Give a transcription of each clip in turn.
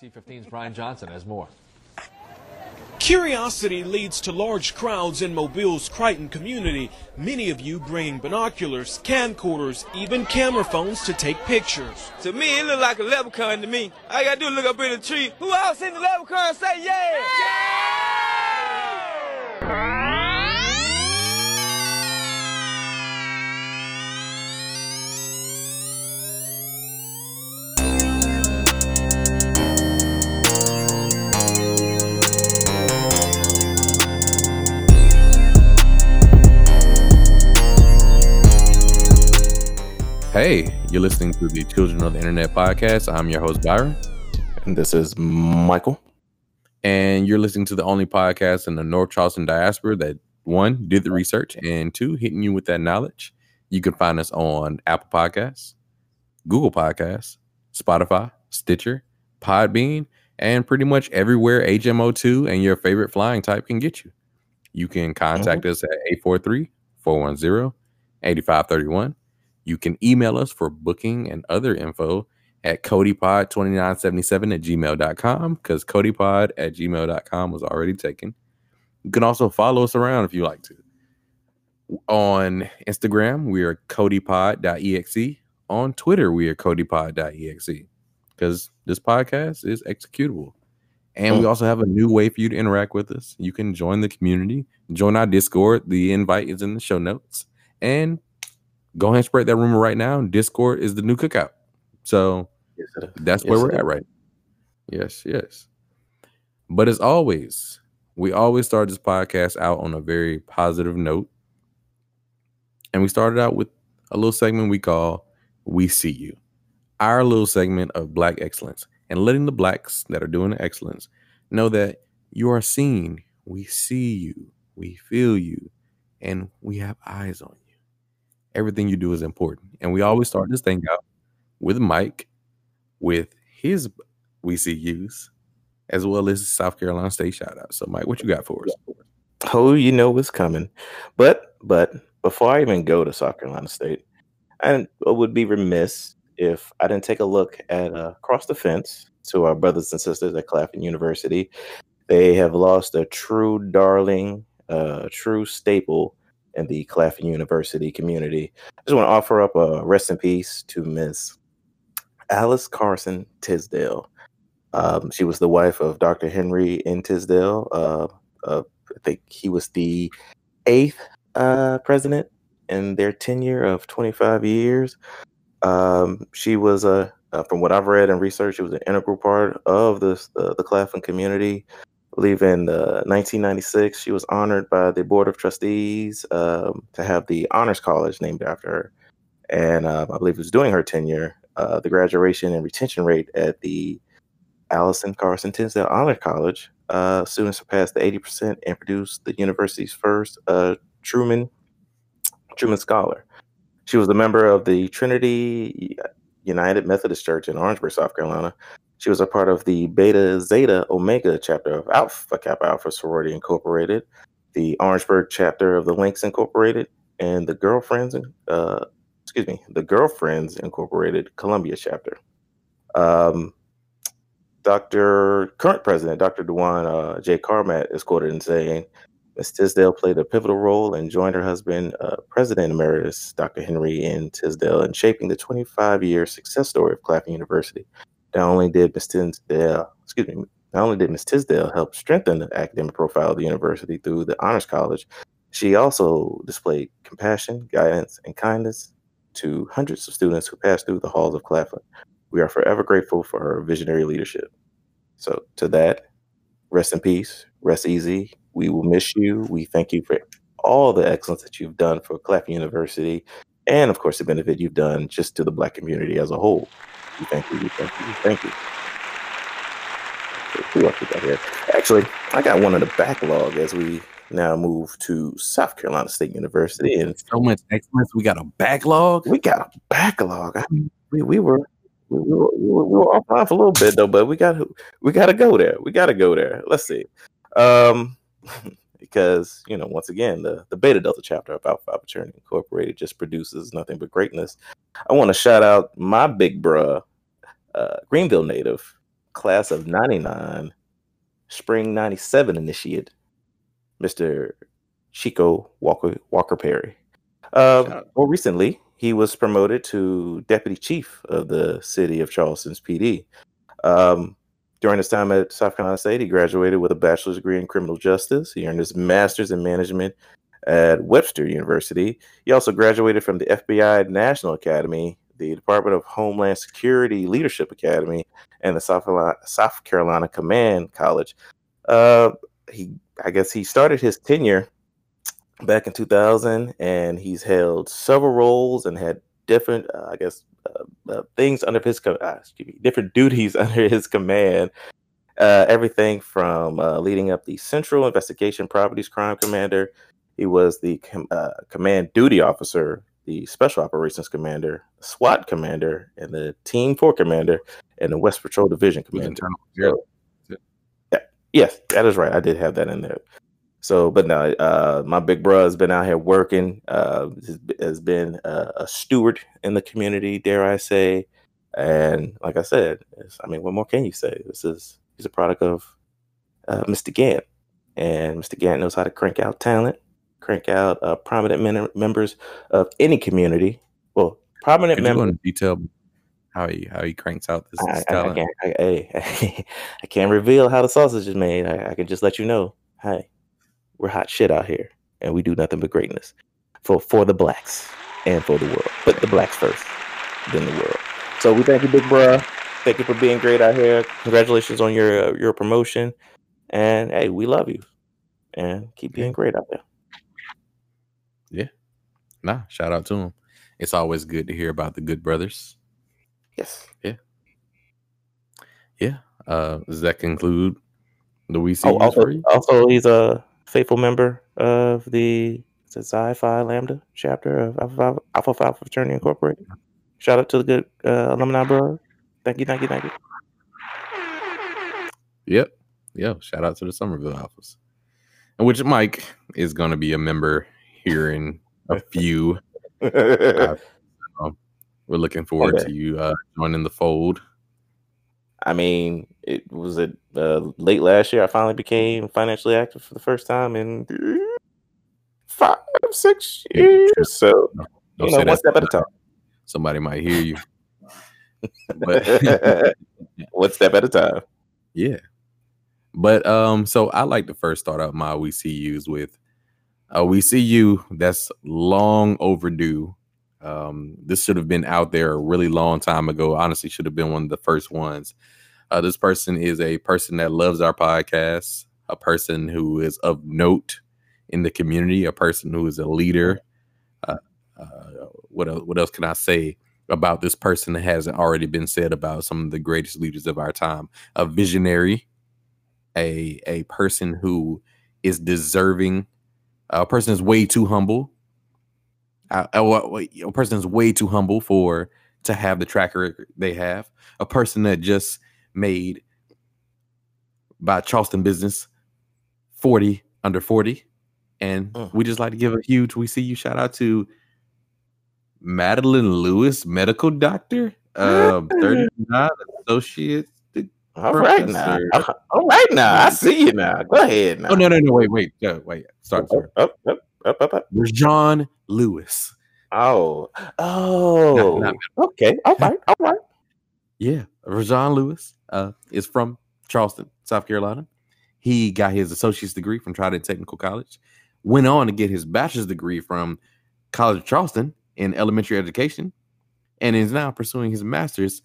ABC 15's Brian Johnson has more. Curiosity leads to large crowds in Mobile's Crichton community. Many of you bringing binoculars, camcorders, even camera phones to take pictures. To me, it look like a leprechaun to me. I gotta do look up in the tree. Who else in the leprechaun say yeah? yeah! You're listening to the Children of the Internet podcast. I'm your host, Byron. And this is Michael. And you're listening to the only podcast in the North Charleston diaspora that one, did the research, and two, hitting you with that knowledge. You can find us on Apple Podcasts, Google Podcasts, Spotify, Stitcher, Podbean, and pretty much everywhere HM02 and your favorite flying type can get you. You can contact mm-hmm. us at 843 410 8531 you can email us for booking and other info at codypod2977 at gmail.com because codypod at gmail.com was already taken. You can also follow us around if you like to. On Instagram, we are codypod.exe. On Twitter, we are codypod.exe because this podcast is executable. And we hmm. also have a new way for you to interact with us. You can join the community, join our Discord. The invite is in the show notes. And go ahead and spread that rumor right now. Discord is the new cookout. So yes, that's yes, where we're at right. Yes, yes. But as always, we always start this podcast out on a very positive note. And we started out with a little segment we call We See You. Our little segment of black excellence and letting the blacks that are doing the excellence know that you are seen. We see you, we feel you, and we have eyes on you everything you do is important. And we always start this thing out with Mike, with his we see use, as well as South Carolina State shout out. So, Mike, what you got for us? Oh, you know what's coming. But but before I even go to South Carolina State, I would be remiss if I didn't take a look at uh, across the fence to our brothers and sisters at Claflin University. They have lost a true darling, uh, true staple in the Claflin University community. I just want to offer up a rest in peace to Miss Alice Carson Tisdale. Um, she was the wife of Dr. Henry N. Tisdale. Uh, uh, I think he was the eighth uh, president in their tenure of 25 years. Um, she was a, uh, from what I've read and researched, she was an integral part of this, the, the Claflin community. Believe in uh, 1996, she was honored by the Board of Trustees um, to have the Honors College named after her. And uh, I believe it was during her tenure, uh, the graduation and retention rate at the Allison Carson Tisdale Honor College, uh, students surpassed the 80% and produced the university's first uh, Truman Truman Scholar. She was a member of the Trinity United Methodist Church in Orangeburg, South Carolina, she was a part of the Beta Zeta Omega chapter of Alpha Kappa Alpha Sorority Incorporated, the Orangeburg chapter of the Links Incorporated, and the Girlfriends, uh, excuse me, the Girlfriends Incorporated Columbia chapter. Um, Dr. Current President Dr. Dwaun uh, J. Warmack is quoted in saying, Ms. Tisdale played a pivotal role and joined her husband, uh, President Emeritus Dr. Henry N. Tisdale, in shaping the 25 year success story of Claflin University not only did Ms. Tisdale, excuse me, not only did Ms. Tisdale help strengthen the academic profile of the university through the Honors College, she also displayed compassion, guidance, and kindness to hundreds of students who passed through the halls of Claflin. We are forever grateful for her visionary leadership. So, to that, rest in peace, rest easy. We will miss you. We thank you for all the excellence that you've done for Claflin University, and of course, the benefit you've done just to the Black community as a whole thank you, thank you, thank you. Who else we got here? Actually, I got one in the backlog as we now move to South Carolina State University. And so much excellence. We got a backlog. We got a backlog. I mean, we, we were we, we, were, we were offline for a little bit though, but we got we got to go there. We got to go there. Let's see. Um, because you know, once again, the the Beta Delta chapter of Alpha Fraternity Incorporated just produces nothing but greatness. I want to shout out my big bruh uh, Greenville native, class of 99, spring 97 initiate, Mr. Chito Walker Walker Perry. Uh, more recently, he was promoted to deputy chief of the city of Charleston's PD. Um, during his time at South Carolina State, he graduated with a bachelor's degree in criminal justice. He earned his master's in management at Webster University. He also graduated from the FBI National Academy, the Department of Homeland Security Leadership Academy, and the South Carolina, South Carolina Command College. Uh, he, I guess, he started his tenure back in 2000, and he's held several roles and had different, uh, I guess, uh, uh, things under his co- uh, excuse me, different duties under his command. Uh, everything from uh, leading up the Central Investigation Properties Crime Commander. He was the com- uh, command duty officer, the Special Operations Commander, SWAT Commander, and the Team Four Commander, and the West Patrol Division Commander. security. Yes, that is right. I did have that in there. So, but now, uh, my big bro has been out here working. Uh, has, been a, a steward in the community, dare I say? And like I said, I mean, what more can you say? This is he's a product of uh, Mr. Gant, and Mr. Gant knows how to crank out talent, crank out uh, prominent men- members of any community. Well, prominent Could members. into detail how he how he cranks out this, I, this I, I can't. I, hey, I can't reveal how the sausage is made. I, I can just let you know. Hey, we're hot shit out here, and we do nothing but greatness for for the blacks and for the world. But the blacks first, then the world. So we thank you, big bruh. Thank you for being great out here. Congratulations on your uh, your promotion, and hey, we love you, and keep being great out there. Yeah, nah, shout out to him. It's always good to hear about the good brothers. Yes. Yeah. Yeah. Uh, does that conclude the we see Oh, also, also, he's a faithful member of the is it Xi Phi Lambda chapter of Alpha Phi, Alpha Phi Fraternity Incorporated. Shout out to the good uh, alumni, bro. Thank you, thank you, thank you. Yep. Yeah. Shout out to the Summerville Alphas. And which Mike is going to be a member here in a few. Uh, We're looking forward Okay. to you uh, joining the fold. I mean, it was it uh, late last year. I finally became financially active for the first time in five, six years. So Don't you know, one step at a time. Somebody might hear you. But one step at a time. Yeah. But um, so I like to first start out my we see yous with uh we see you that's long overdue. Um, this should have been out there a really long time ago. Honestly, should have been one of the first ones. Uh, this person is a person that loves our podcast, a person who is of note in the community, a person who is a leader. Uh, uh, what else, what else can I say about this person that hasn't already been said about some of the greatest leaders of our time? A visionary, a a person who is deserving. A person is way too humble. A person is way too humble for to have the track record they have. A person that just made by Charleston business 40 under 40. And Mm. we just like to give a huge we see you shout out to Madeline Lewis, medical doctor, uh, 39 associate. All right now. All right now. I see you now. Go ahead now. Oh no, no, no, wait, wait, uh, wait. Sorry, sorry. Up, up, up, up, up. Rajon Lewis. Oh, oh, not okay, all right, all right. Yeah, Rajon Lewis uh, is from Charleston, South Carolina. He got his associate's degree from Trident Technical College. Went on to get his bachelor's degree from College of Charleston in elementary education, and is now pursuing his master's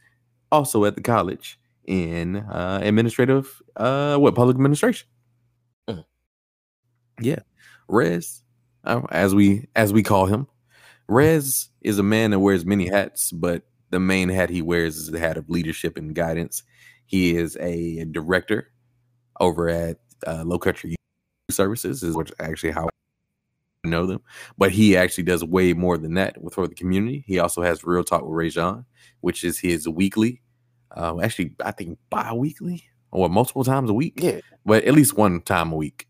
also at the college in uh, administrative, uh, what public administration. Mhm. Yeah, Rez, uh, as we as we call him, Rez is a man that wears many hats, but the main hat he wears is the hat of leadership and guidance. He is a director over at uh, Low Country Services, is which actually how I know them. But he actually does way more than that with for the community. He also has Real Talk with Rajon, which is his weekly, uh, actually I think bi-weekly or multiple times a week, Yeah, but at least one time a week,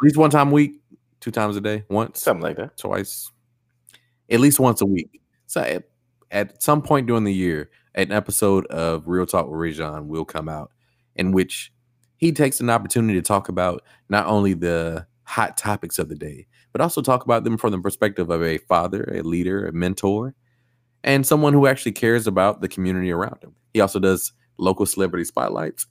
at least one time a week, two times a day, once something like that. twice, at least once a week. So at, at some point during the year, an episode of Real Talk with Rajon will come out. in which he takes an opportunity to talk about not only the hot topics of the day, but also talk about them from the perspective of a father, a leader, a mentor, and someone who actually cares about the community around him. He also does local celebrity spotlights,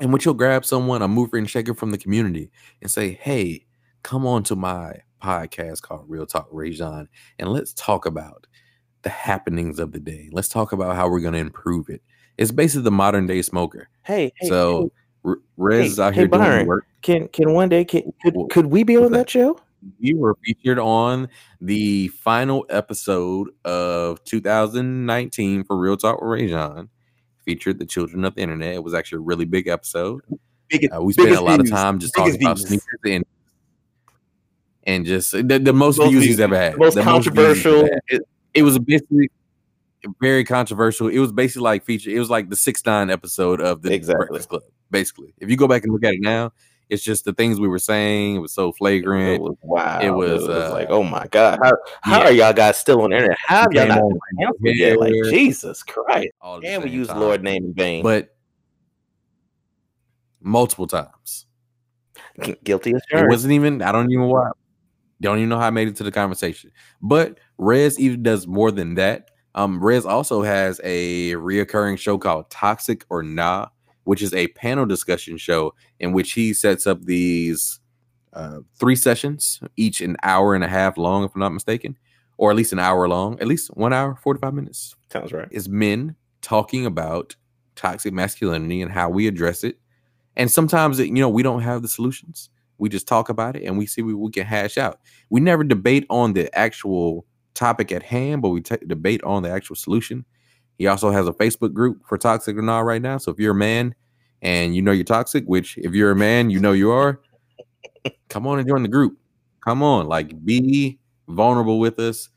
in which he'll grab someone, a mover and shaker from the community, and say, Hey, come on to my podcast called Real Talk Rajon, and let's talk about the happenings of the day. Let's talk about how we're going to improve it. It's basically the modern day smoker. Hey, hey so R- Rez hey, is out hey, here doing Byron, the work. can can one day can could, Well, could we be on that that? show? We were featured on the final episode of 2019 for Real Talk with Rajon. Featured the children of the internet. It was actually a really big episode. Biggest, Uh, we spent a lot of time just talking Biggest about sneakers and and just the, the most, Most views views. he's ever had. most The controversial. ever had. It was basically very controversial. It was basically like feature. It was like the six nine episode of the Exactly. Breakfast Club. Basically, if you go back and look at it now, it's just the things we were saying. It was so flagrant. It was wow. It was, uh, like, oh my god, how how yeah. are y'all guys still on the internet? How have y'all not canceled yet? Like. Jesus Christ! And we use time. Lord name in vain. but multiple times. guilty as charged. It wasn't even. I don't even why. Don't even know how I made it to the conversation. But Rez even does more than that. Um, Rez also has a reoccurring show called Toxic or Nah, which is a panel discussion show in which he sets up these uh, three sessions, each an hour and a half long, if I'm not mistaken, or at least an hour long, at least one hour, 45 minutes Sounds right. is men talking about toxic masculinity and how we address it. And sometimes, it, you know, we don't have the solutions. We just talk about it and we see what we can hash out. We never debate on the actual topic at hand, but we ta- debate on the actual solution. He also has a Facebook group for toxic or not right now. So if you're a man and you know you're toxic, which if you're a man, you know you are, come on and join the group. Come on, like be vulnerable with us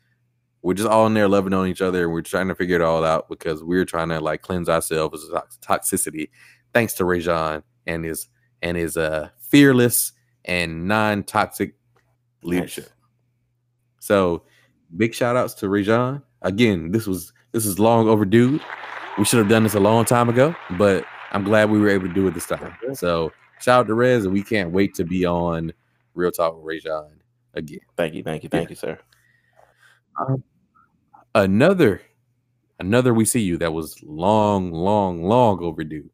we're just all in there loving on each other and we're trying to figure it all out because we're trying to like cleanse ourselves of toxicity thanks to Rajon and his and his uh fearless and non-toxic leadership. So big shout outs to Rajon. Again, this was this is long overdue. We should have done this a long time ago, but I'm glad we were able to do it this time. So shout out to Rez and we can't wait to be on Real Talk with Rajon again. Thank you, thank you, thank you, sir. another another we see you that was long long long overdue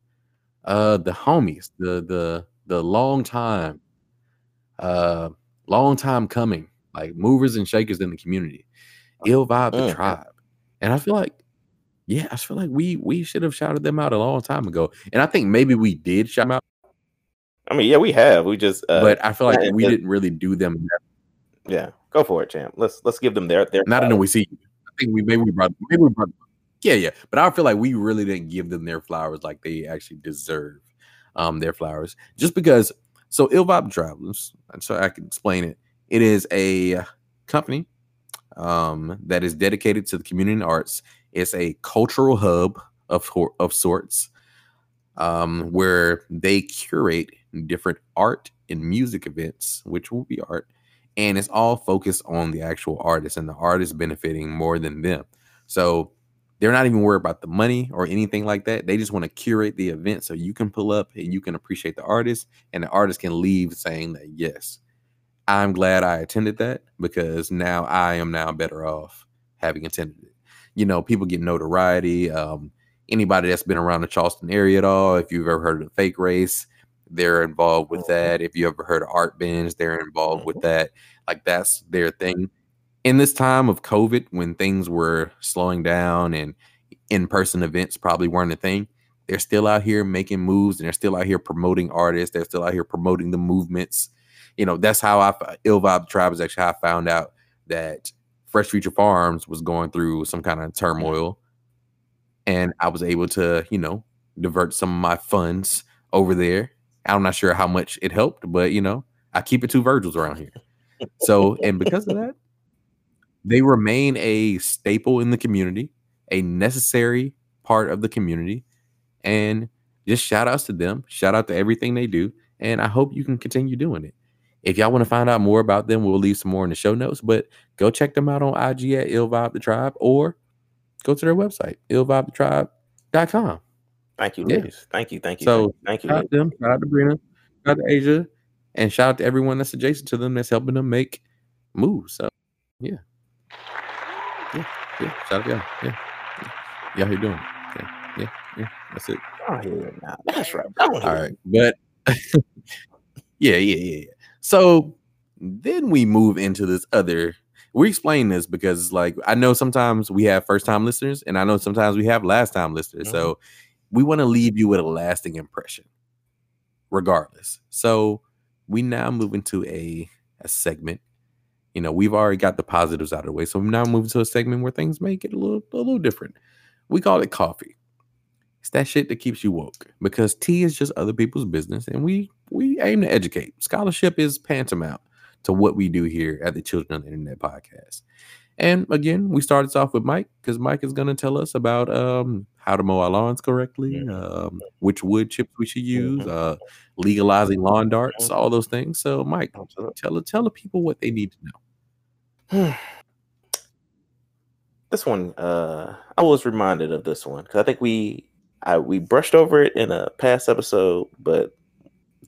uh the homies the the the long time uh long time coming like movers and shakers in the community ill vibe the Mhm. tribe and i feel like yeah i feel like we we should have shouted them out a long time ago and i think maybe we did shout them out I mean, yeah, we have. We just, uh, but i feel like yeah, we didn't really do them yeah, go for it, champ. Let's let's give them their their. Not in the we see. you. I think we maybe we brought maybe we brought yeah, yeah. But I feel like we really didn't give them their flowers like they actually deserve um their flowers. Just because so Ill Vibe Travelers, so I can explain it. It is a company um that is dedicated to the community and arts. It's a cultural hub of of sorts um where they curate different art and music events, which will be art and it's all focused on the actual artist and the artist benefiting more than them. So they're not even worried about the money or anything like that. They just want to curate the event so you can pull up and you can appreciate the artist, and the artist can leave saying that yes, I'm glad I attended that because now I am now better off having attended it. You know, people get notoriety. Um, anybody that's been around the Charleston area at all, if you've ever heard of the fake race, they're involved with that. If you ever heard of Art Binge, they're involved with that. Like that's their thing. In this time of COVID, when things were slowing down and in-person events probably weren't a thing, they're still out here making moves and they're still out here promoting artists. They're still out here promoting the movements. You know, that's how I Ill Vibe Tribe is actually how I found out that Fresh Future Farms was going through some kind of turmoil. And I was able to, you know, divert some of my funds over there. I'm not sure how much it helped, but you know, I keep it two Virgils around here. So, and because of that, they remain a staple in the community, a necessary part of the community. And just shout outs to them. Shout out to everything they do. And I hope you can continue doing it. If y'all want to find out more about them, we'll leave some more in the show notes. But go check them out on IG at Ill Vibe the Tribe or go to their website, illvibethetribe.com. Thank you, ladies. Thank you, thank you, So, thank you. Shout out to them. Shout out to Brina. Shout out to Asia. And shout out to everyone that's adjacent to them that's helping them make moves. So, yeah. Yeah. Yeah. Shout out to y'all. Yeah. yeah. Y'all you doing? Yeah. Yeah. Yeah. That's it. Oh, nah, that's right. All ahead. But yeah, yeah, yeah, yeah. So then we move into this other. We explain this because like I know sometimes we have first time listeners, and I know sometimes we have last time listeners. So mm-hmm. we want to leave you with a lasting impression, regardless. So we now move into a a segment. You know, we've already got the positives out of the way, so now move to a segment where things may get a little a little different. We call it coffee. It's that shit that keeps you woke because tea is just other people's business, and we we aim to educate. Scholarship is tantamount to what we do here at the Children of the Internet podcast. And again, we started off with Mike because Mike is going to tell us about um, how to mow our lawns correctly, um, which wood chips we should use, uh, legalizing lawn darts, all those things. So, Mike, tell tell the people what they need to know. this one, uh, I was reminded of this one because I think we I we brushed over it in a past episode, but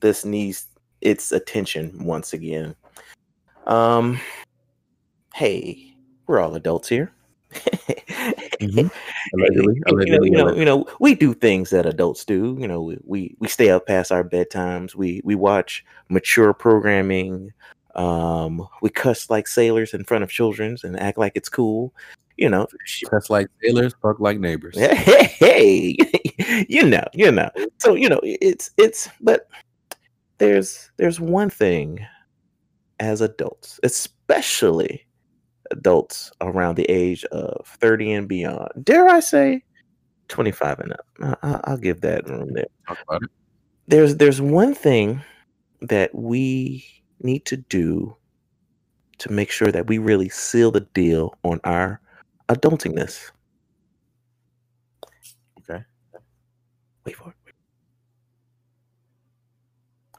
this needs its attention once again. Um, hey, we're all adults here. Allegedly, you know, you know, you know, we do things that adults do. You know, we we, stay up past our bedtimes. We we watch mature programming. Um, we cuss like sailors in front of childrens and act like it's cool. You know, Cuss like sailors, fuck like neighbors. hey, hey, you know, you know. So you know, it's it's. But there's there's one thing as adults, especially adults around the age of thirty and beyond. Dare I say, twenty five and up? I- I- I'll give that room there. Talk about it. There's there's one thing that we need to do to make sure that we really seal the deal on our adultingness. Okay. Wait for it.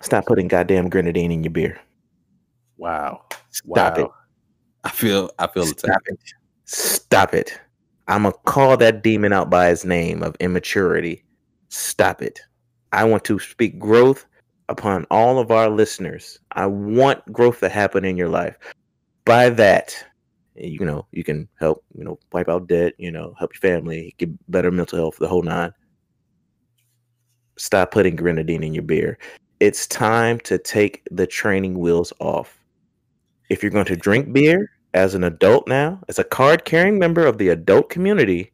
Stop putting goddamn grenadine in your beer. Wow. Stop it. I feel I feel the Stop it. Stop it. I'm to call that demon out by his name of immaturity. Stop it. I want to speak growth upon all of our listeners. I want growth to happen in your life. By that, you know, you can help, you know, wipe out debt, you know, help your family, get better mental health, the whole nine. Stop putting grenadine in your beer. It's time to take the training wheels off. If you're going to drink beer as an adult now, as a card carrying member of the adult community,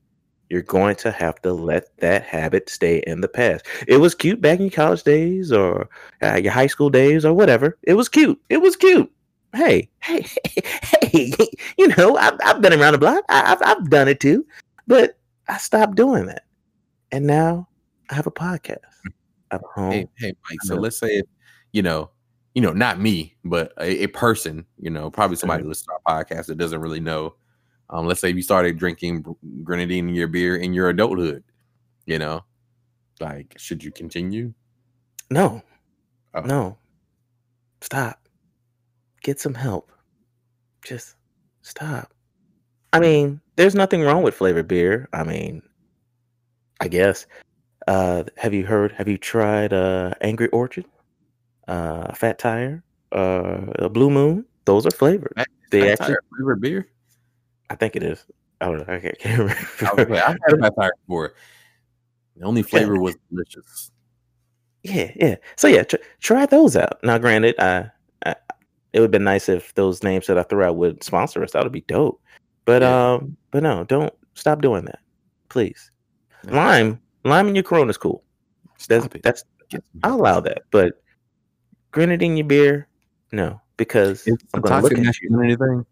you're going to have to let that habit stay in the past. It was cute back in college days or uh, your high school days or whatever. It was cute. It was cute. Hey, hey, hey, you know, I've, I've been around the block. I, I've, I've done it too, but I stopped doing that. And now I have a podcast. I have a home. Hey, hey, Mike. So let's say you know, you know, not me, but a, a person, you know, probably somebody who listens to our podcast that doesn't really know. Um, let's say you started drinking grenadine in your beer in your adulthood, you know, like should you continue? No, Oh. no, stop. Get some help. Just stop. I mean, there's nothing wrong with flavored beer. I mean, I guess. Uh, have you heard? Have you tried uh, Angry Orchard, uh, Fat Tire, uh, Blue Moon? Those are flavored. Fat- They Fat actually, flavored beer. I think it is. I don't know. I can't, can't remember. I I've had a Fat Tire before. The only flavor was delicious. Yeah, yeah. So yeah, tr- try those out. Now, granted, I it would have been nice if those names that I threw out would sponsor us. That would be dope. But Yeah. um, but no, don't stop doing that, please. Yeah. Lime, lime in your Corona is cool. That's it. that's I'll allow that. But grenadine in your beer, no, because It's I'm gonna look at you. masculinity thing.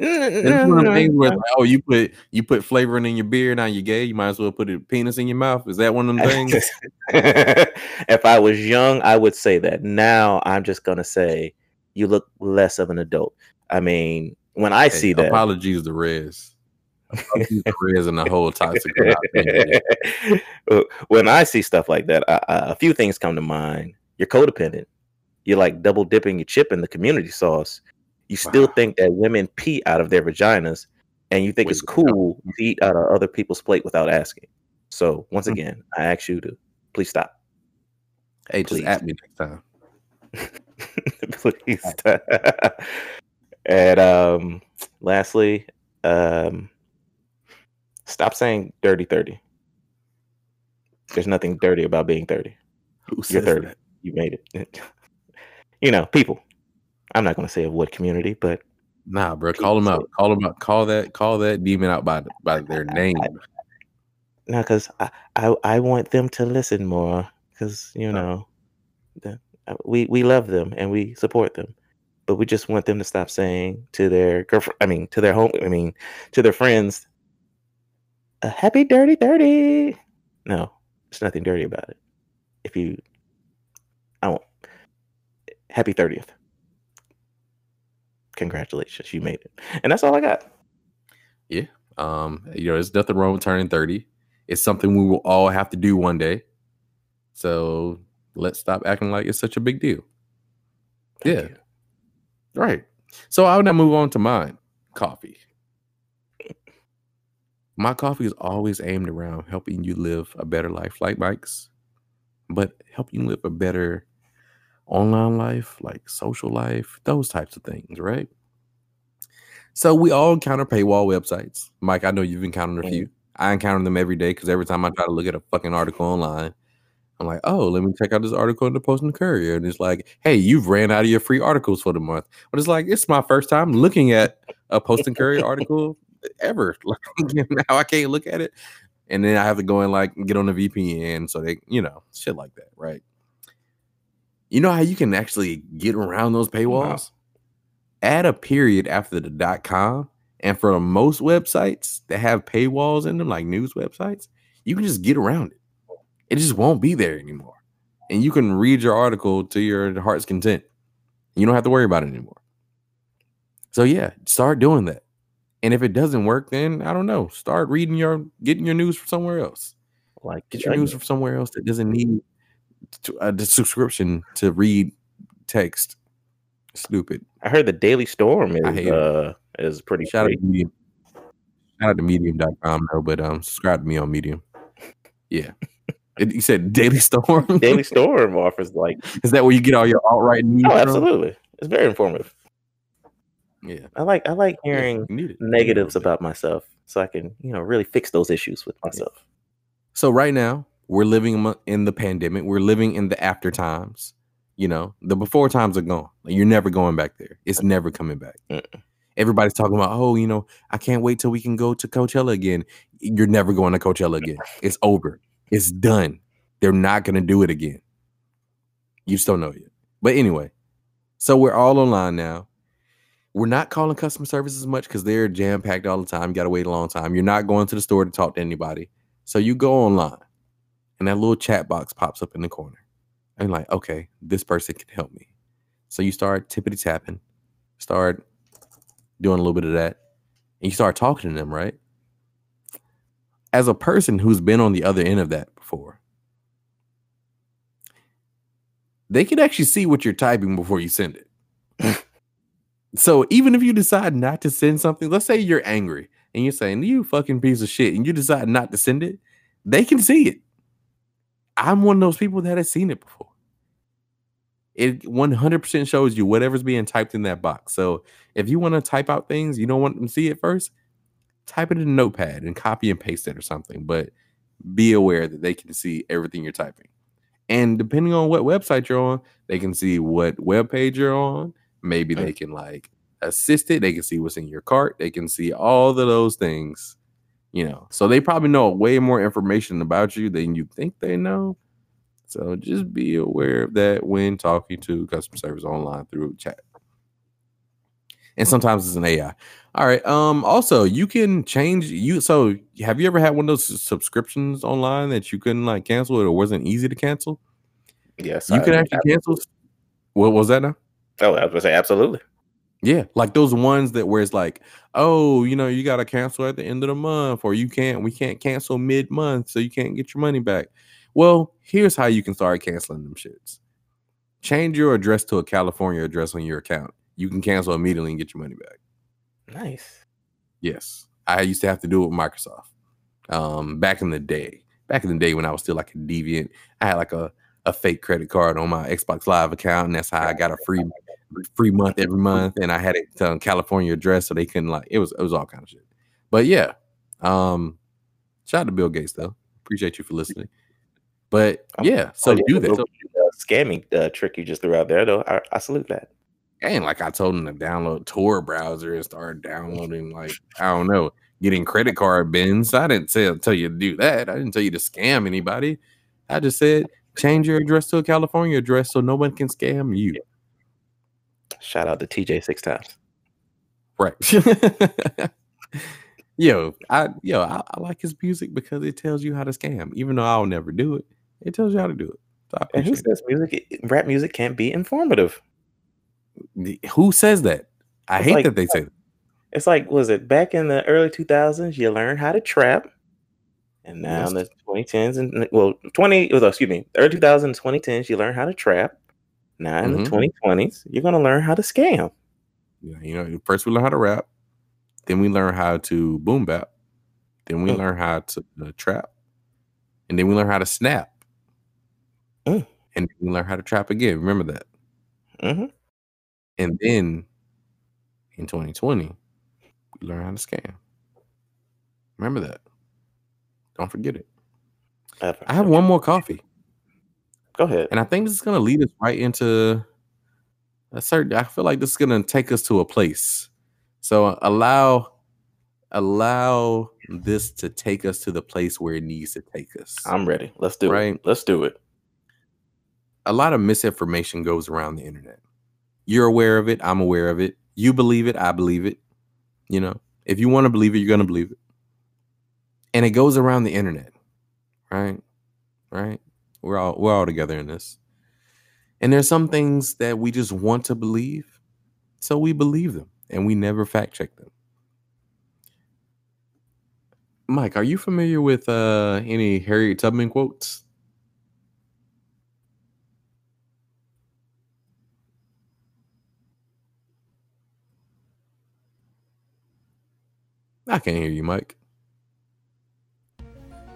Mm, It's mm, one of them things where, like, oh, you put you put flavoring in your beer, now you're gay. You might as well put a penis in your mouth. Is that one of them things? if I was young, I would say that. Now I'm just gonna say you look less of an adult. I mean, when I Hey, see that, Apologies to Rez. Apologies to Rez and the whole toxic. When I see stuff like that, I, I, a few things come to mind. You're codependent. You're like double dipping your chip in the community sauce. You still Wow. think that women pee out of their vaginas, and you think Wait, it's wait, no. cool to eat out of other people's plate without asking. So once Mm. again, I ask you to please stop. Hey, just at me next time. please and um lastly, um stop saying dirty 30. There's nothing dirty about being 30. Who You're says 30. that? You made it. you know, people. I'm not gonna say of what community, but Nah, bro. Call them out. Call them out. Call that. Call that demon out by by their name. no, because I, I I want them to listen more because you know we we love them and we support them, but we just want them to stop saying to their girlfriend, I mean to their home, I mean to their friends, a happy dirty thirty. No, there's nothing dirty about it. If you, I won't. Happy thirtieth. Congratulations, you made it, and that's all I got. Yeah. Um, you know, there's nothing wrong with turning 30. It's something we will all have to do one day. So let's stop acting like it's such a big deal. Thank Yeah. you. Right. So I'll now move on to mine. Coffee. My coffee is always aimed around helping you live a better life, like Mike's, but helping you live a better online life, like social life, those types of things, right? So we all encounter paywall websites. Mike, I know you've encountered a few. I encounter them every day because every time I try to look at a fucking article online, I'm like, oh, let me check out this article in the Post and Courier. And it's like, hey, you've ran out of your free articles for the month. But it's like, it's my first time looking at a Post and Courier article ever. Like now I can't look at it. And then I have to go and like get on the VPN. So they, you know, shit like that, right? You know how you can actually get around those paywalls? Add a period after the dot com. And for most websites that have paywalls in them, like news websites, you can just get around it. It just won't be there anymore. And you can read your article to your heart's content. You don't have to worry about it anymore. So yeah, start doing that. And if it doesn't work, then I don't know. Start reading your getting your news from somewhere else. Like Get your news from somewhere else that doesn't need to, a subscription to read text. Stupid. I heard the Daily Storm is uh is pretty Shout out to Medium. Shout out to medium.com though, but um subscribe to me on Medium. Yeah. It, you said Daily Storm? Daily Storm offers like Is that where you get all your alt-right news? oh from? absolutely. It's very informative. Yeah. I like I like hearing you need it. You need negatives about myself so I can, you know, really fix those issues with myself. So right now, we're living in the pandemic. We're living in the after times. You know, the before times are gone. Like, you're never going back there. It's never coming back. Mm-mm. Everybody's talking about, oh, you know, I can't wait till we can go to Coachella again. You're never going to Coachella again. It's over. It's done. They're not going to do it again. You just don't know yet. But anyway, so we're all online now. We're not calling customer service as much because they're jam packed all the time. You got to wait a long time. You're not going to the store to talk to anybody. So you go online and that little chat box pops up in the corner. And like, okay, this person can help me. So you start tippity tapping, start doing a little bit of that, and you start talking to them, right? As a person who's been on the other end of that before, they can actually see what you're typing before you send it. so even if you decide not to send something, let's say you're angry and you're saying, You fucking piece of shit, and you decide not to send it, they can see it. I'm one of those people that has seen it before. It 100% shows you whatever's being typed in that box. So if you want to type out things, you don't want them to see it first, type it in a notepad and copy and paste it or something. But be aware that they can see everything you're typing. And depending on what website you're on, they can see what web page you're on. Maybe they can like assist it. They can see what's in your cart. They can see all of those things, you know. So they probably know way more information about you than you think they know. So just be aware of that when talking to customer service online through chat. And sometimes it's an AI. All right. Um. Also, you can change you. So, have you ever had one of those subscriptions online that you couldn't like cancel it or wasn't easy to cancel? Yes. You I- can actually cancel. What was that now? Oh, I was gonna say absolutely. Yeah, like those ones that where it's like, oh, you know, you got to cancel at the end of the month, or you can't, we can't cancel mid month, so you can't get your money back. Well, here's how you can start canceling them shits. Change your address to a California address on your account. You can cancel immediately and get your money back. Nice. Yes, I used to have to do it with Microsoft. Um, back in the day, back in the day when I was still like a deviant, I had like a, a fake credit card on my Xbox Live account, and that's how I got a free free month every month. And I had it on California address, so they couldn't like it was it was all kind of shit. But yeah, um, shout out to Bill Gates though. Appreciate you for listening. But yeah, so Oh, yeah, do the that. little, uh, scamming uh, trick you just threw out there, though. I, I salute that. And like I told him to download Tor browser and start downloading like I don't know, getting credit card bins. I didn't say tell you to do that. I didn't tell you to scam anybody. I just said change your address to a California address so no one can scam you. Shout out to TJ six times. Right. yo, I yo, I, I like his music because it tells you how to scam. Even though I'll never do it, it tells you how to do it. So And who says music, rap music can't be informative? Who says that? I It's hate like- that they say that. It's like, was it back in the early 2000s? You learn how to trap. And now in the 2010s, and well, 20, well, excuse me, early 2000s, 2010s, you learn how to trap. Now in Mhm. the 2020s, you're going to learn how to scam. Yeah, you know, first we learn how to rap, then we learn how to boom bap, then we Mm. learn how to uh, trap, and then we learn how to snap, Mm. and then we learn how to trap again. Remember that. hmm And then in 2020, we learn how to scam. Remember that. Don't forget it. I have one more coffee, Go ahead. and I think this is going to lead us right into a certain. I feel like this is going to take us to a place. So uh, allow allow this to take us to the place where it needs to take us. I'm ready. Let's do Right. it. Let's do it. a lot of misinformation goes around the internet. You're aware of it. I'm aware of it. You believe it. I believe it. You know, if you want to believe it, you're going to believe it. And it goes around the internet, right? Right? We're all we're all together in this. And there's some things that we just want to believe, so we believe them, and we never fact check them. Mike, are you familiar with uh, any Harriet Tubman quotes? I can't hear you, Mike.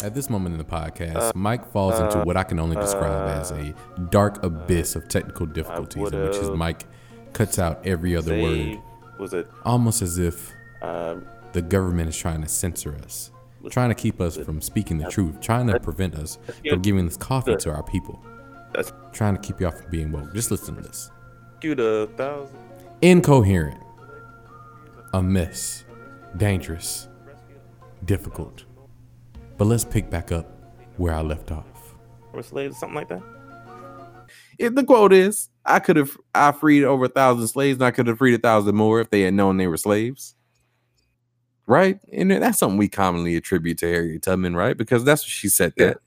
At this moment in the podcast, Uh, Mike falls into uh, what I can only describe as a dark abyss of technical difficulties in which his would've mic cuts out every other Say, word, was it almost as if uh, the government is trying to censor us, trying to keep us from speaking the truth, trying to prevent us from giving this coffee to our people, That's- trying to keep y'all from being woke. Just listen to this. you the thousand? Incoherent, amiss, dangerous, difficult. But let's pick back up where I left off. Or slaves, something like that? If the quote is, I could have I freed over a thousand slaves, and I could have freed a thousand more if they had known they were slaves. Right? And that's something we commonly attribute to Harriet Tubman, right? Because that's what she said Yeah. that.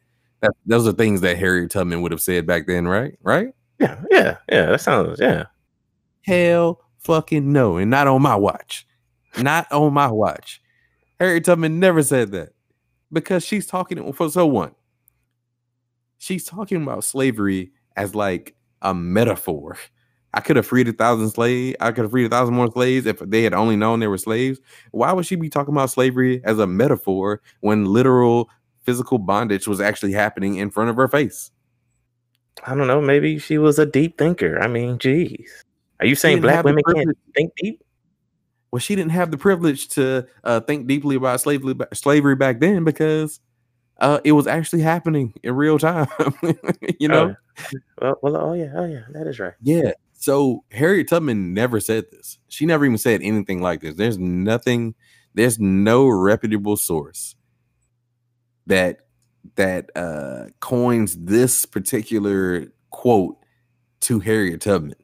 that those are things that Harriet Tubman would have said back then, right? Right? Yeah, yeah, yeah. That sounds, yeah. Hell fucking no. And not on my watch. Not on my watch. Harriet Tubman never said that. Because she's talking for so one. She's talking about slavery as like a metaphor. I could have freed a thousand slaves. I could have freed a thousand more slaves if they had only known they were slaves. Why would she be talking about slavery as a metaphor when literal physical bondage was actually happening in front of her face? I don't know. Maybe she was a deep thinker. I mean, geez. Are you saying black women can't think deep? Well, she didn't have the privilege to uh, think deeply about slavery slavery back then because uh, it was actually happening in real time. you know? Well, well, oh yeah, oh yeah, that is right. Yeah. So Harriet Tubman never said this. She never even said anything like this. There's nothing. There's no reputable source that that uh, coins this particular quote to Harriet Tubman.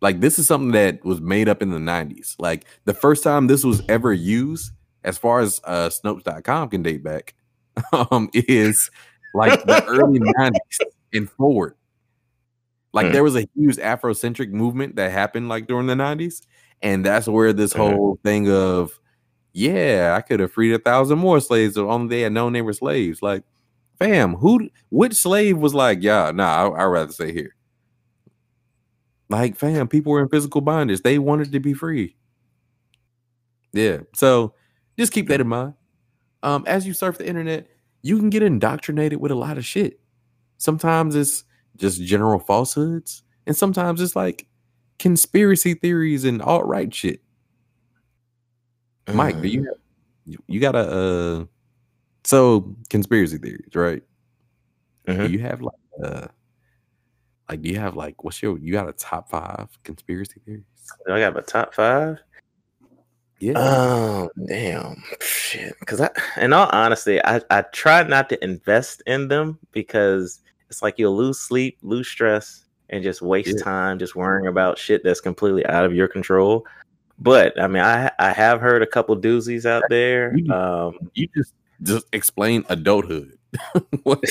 Like this is something that was made up in the 90s. Like the first time this was ever used, as far as uh, Snopes.com can date back, um, is like the early 90s and forward. Like Hmm. there was a huge Afrocentric movement that happened like during the 90s. And that's where this Mhm. whole thing of, yeah, I could have freed a thousand more slaves if only they had known they were slaves. Like, fam, who which slave was like, yeah, nah, I, I'd rather stay here. Like, fam, people were in physical bondage. They wanted to be free. Yeah. So just keep that in mind. Um, as you surf the internet, you can get indoctrinated with a lot of shit. Sometimes it's just general falsehoods, and sometimes it's like conspiracy theories and alt right shit. Mike, do you Mm. have, you, got a uh so conspiracy theories, right? Mhm. Do you have like uh like do you have like what's your you got a top five conspiracy theories? I got my top five. Yeah. Oh damn shit! Because I, in all honesty, I I try not to invest in them because it's like you'll lose sleep, lose stress, and just waste Yeah. time just worrying about shit that's completely out of your control. But I mean, I I have heard a couple doozies out there. You- Um, you just just explain adulthood. what?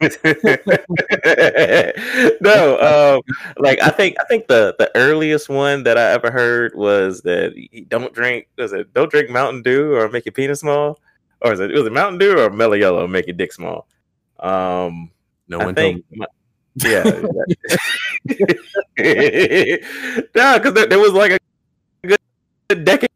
no, um, like I think I think the the earliest one that I ever heard was that don't drink. Was it don't drink Mountain Dew or make your penis small, or is it was it Mountain Dew or Mellow Yellow make your dick small? Um, No I one told me. my- yeah. no, because there, there was like a good decade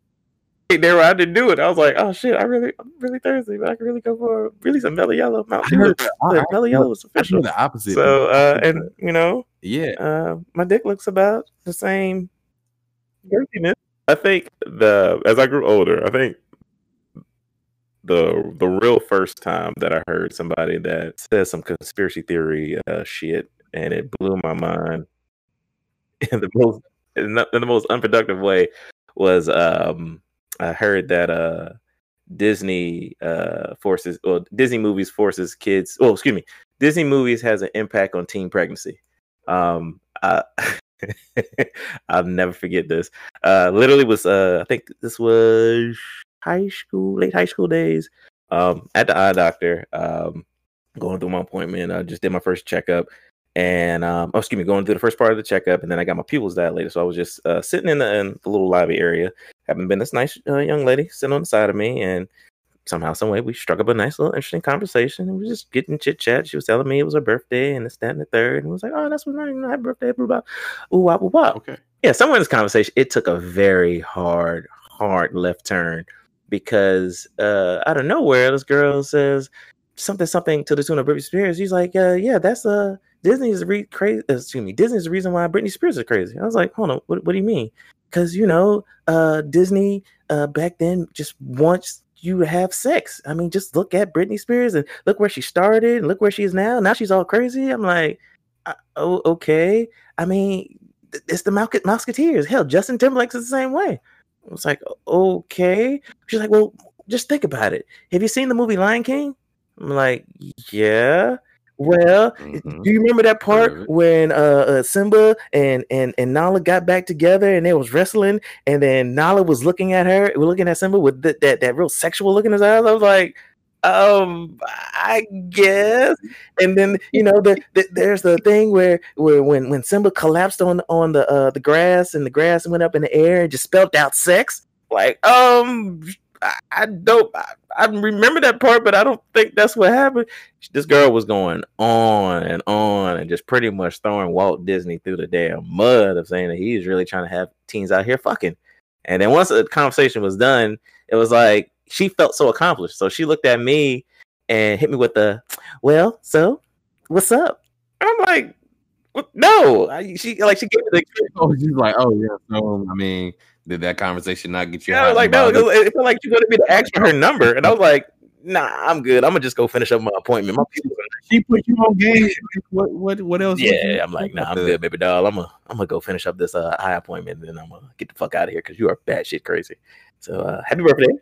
there where I didn't do it. I was like, oh shit, I really, I'm really thirsty, but I can really go for really some Mellow Yellow Mountain Dew. heard- I- The I- Mellow Yellow was official. the opposite. So, uh, and you know, yeah, uh, my dick looks about the same girthiness. I think the as I grew older, I think the the real first time that I heard somebody that said some conspiracy theory uh, shit, and it blew my mind in the most in the, in the most unproductive way was um I heard that uh Disney uh forces or Disney movies forces kids. Oh, excuse me, Disney movies has an impact on teen pregnancy. Um, I, I'll never forget this. Uh, literally was uh, I think this was high school, late high school days. Um, at the eye doctor. Um, going through my appointment. I just did my first checkup, and um, oh, excuse me, going through the first part of the checkup, and then I got my pupils dilated. So I was just uh, sitting in the, in the little lobby area, having been this nice uh, young lady sitting on the side of me, and somehow, some way, we struck up a nice little interesting conversation. And we were just getting chit chat. She was telling me it was her birthday and this, that, and the third. And was like, oh, that's what I happy birthday, blah, blah. Ooh, wah, wah, wah. okay. Yeah, somewhere in this conversation, it took a very hard, hard left turn because uh, out of nowhere, this girl says something, something to the tune of Britney Spears. She's like, uh, yeah, that's uh, Disney is re- crazy. Excuse me, Disney is the reason why Britney Spears is crazy. I was like, hold on, what, what do you mean? Because you know, uh, Disney uh, back then just wants you to have sex. I mean, just look at Britney Spears and look where she started and look where she is now. Now she's all crazy. I'm like, uh, oh, okay. I mean, it's the Mouseketeers. Hell, Justin Timberlake's the same way. I was like, okay. She's like, well, just think about it. Have you seen the movie Lion King? I'm like, yeah. Well, Mhm. do you remember that part when uh, uh Simba and and and Nala got back together and they was wrestling, and then Nala was looking at her, looking at Simba with th- that that real sexual look in his eyes. I was like, um, I guess. And then you know, the, the there's the thing where where when when Simba collapsed on on the uh the grass and the grass went up in the air and just spelled out sex. Like, um, I, I don't. I, I remember that part, but I don't think that's what happened this girl was going on and on and just pretty much throwing Walt Disney through the damn mud of saying that he's really trying to have teens out here fucking. And then once the conversation was done, it was like she felt so accomplished. So she looked at me and hit me with the, "Well, so what's up?" And I'm like, "No." She like she gave me the Oh, she's like, oh yeah. So I mean, did that conversation not get you? Yeah, I hot was like, no, it it felt like you wanted me to ask for her number, and I was like, nah, I'm good. I'm gonna just go finish up my appointment. My people she put you on game. What what what else? would you- Yeah, I'm like, nah, I'm good, baby doll. I'm gonna I'm gonna go finish up this uh eye appointment, and then I'm gonna get the fuck out of here because you are batshit crazy. So uh happy birthday,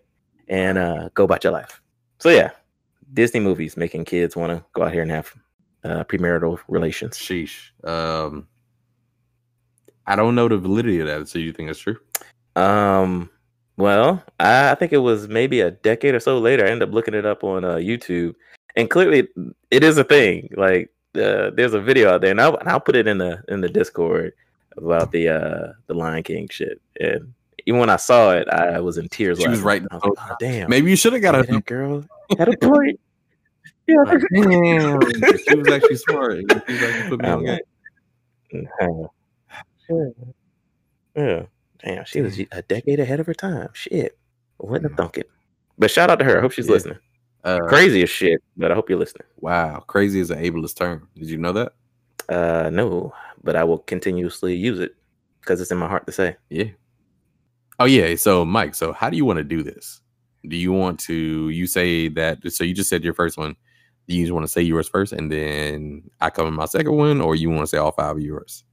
and uh go about your life. So yeah, Disney movies making kids want to go out here and have uh premarital relations. Sheesh. Um, I don't know the validity of that. So you think it's true? Um, well, I, I think it was maybe a decade or so later. I ended up looking it up on uh, YouTube, and clearly it is a thing. Like uh, there's a video out there, and I'll, and I'll put it in the in the Discord about the uh the Lion King shit. And even when I saw it, I was in tears. She was right. Was like, oh, damn, Maybe you should have got a. that girl had a point. Yeah, Like, damn, she was actually smart. She was actually put me on game. yeah. yeah. Damn, she was a decade ahead of her time. Shit. Wouldn't have thunk it. But shout out to her. I hope she's Yeah. listening. Uh, Crazy as shit, but I hope you're listening. Wow, crazy is an ableist term. Did you know that? Uh, no, but I will continuously use it because it's in my heart to say. Yeah. Oh yeah. So Mike, so how do you want to do this? Do you want to you say that so you just said your first one. Do you just want to say yours first and then I come in my second one, or you want to say all five of yours?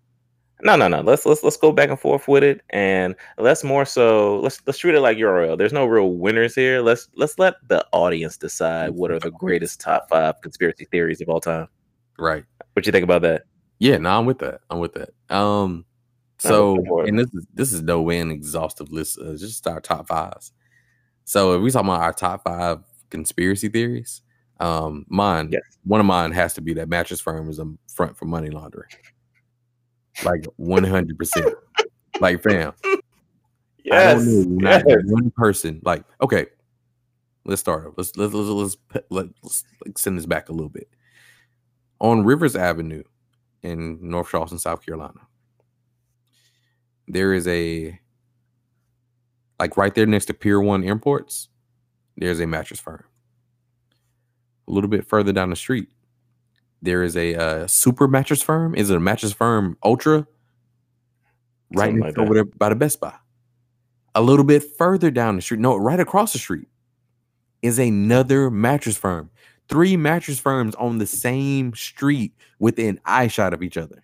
No, no, no. Let's let's let's go back and forth with it, and let's more so let's let's treat it like URL. There's no real winners here. Let's let's let the audience decide what are the greatest top five conspiracy theories of all time. Right. What you think about that? Yeah, no, I'm with that. I'm with that. Um so looking for it. and this is this is no way an exhaustive list, uh, just our top fives. So if we talking about our top five conspiracy theories, um mine Yes. one of mine has to be that mattress firm is a front for money laundering. Like 100 percent like fam. I don't know yes. one person. Like, okay, let's start. up. Let's let's let's let's, let's like send this back a little bit. On Rivers Avenue in North Charleston, South Carolina, there is a like right there next to Pier One Imports. There's a mattress firm. A little bit further down the street, there is a uh, super mattress firm. Is it a mattress firm Ultra? Right like over there by the Best Buy a little bit further down the street, no, right across the street, is another mattress firm. Three mattress firms on the same street within eye shot of each other.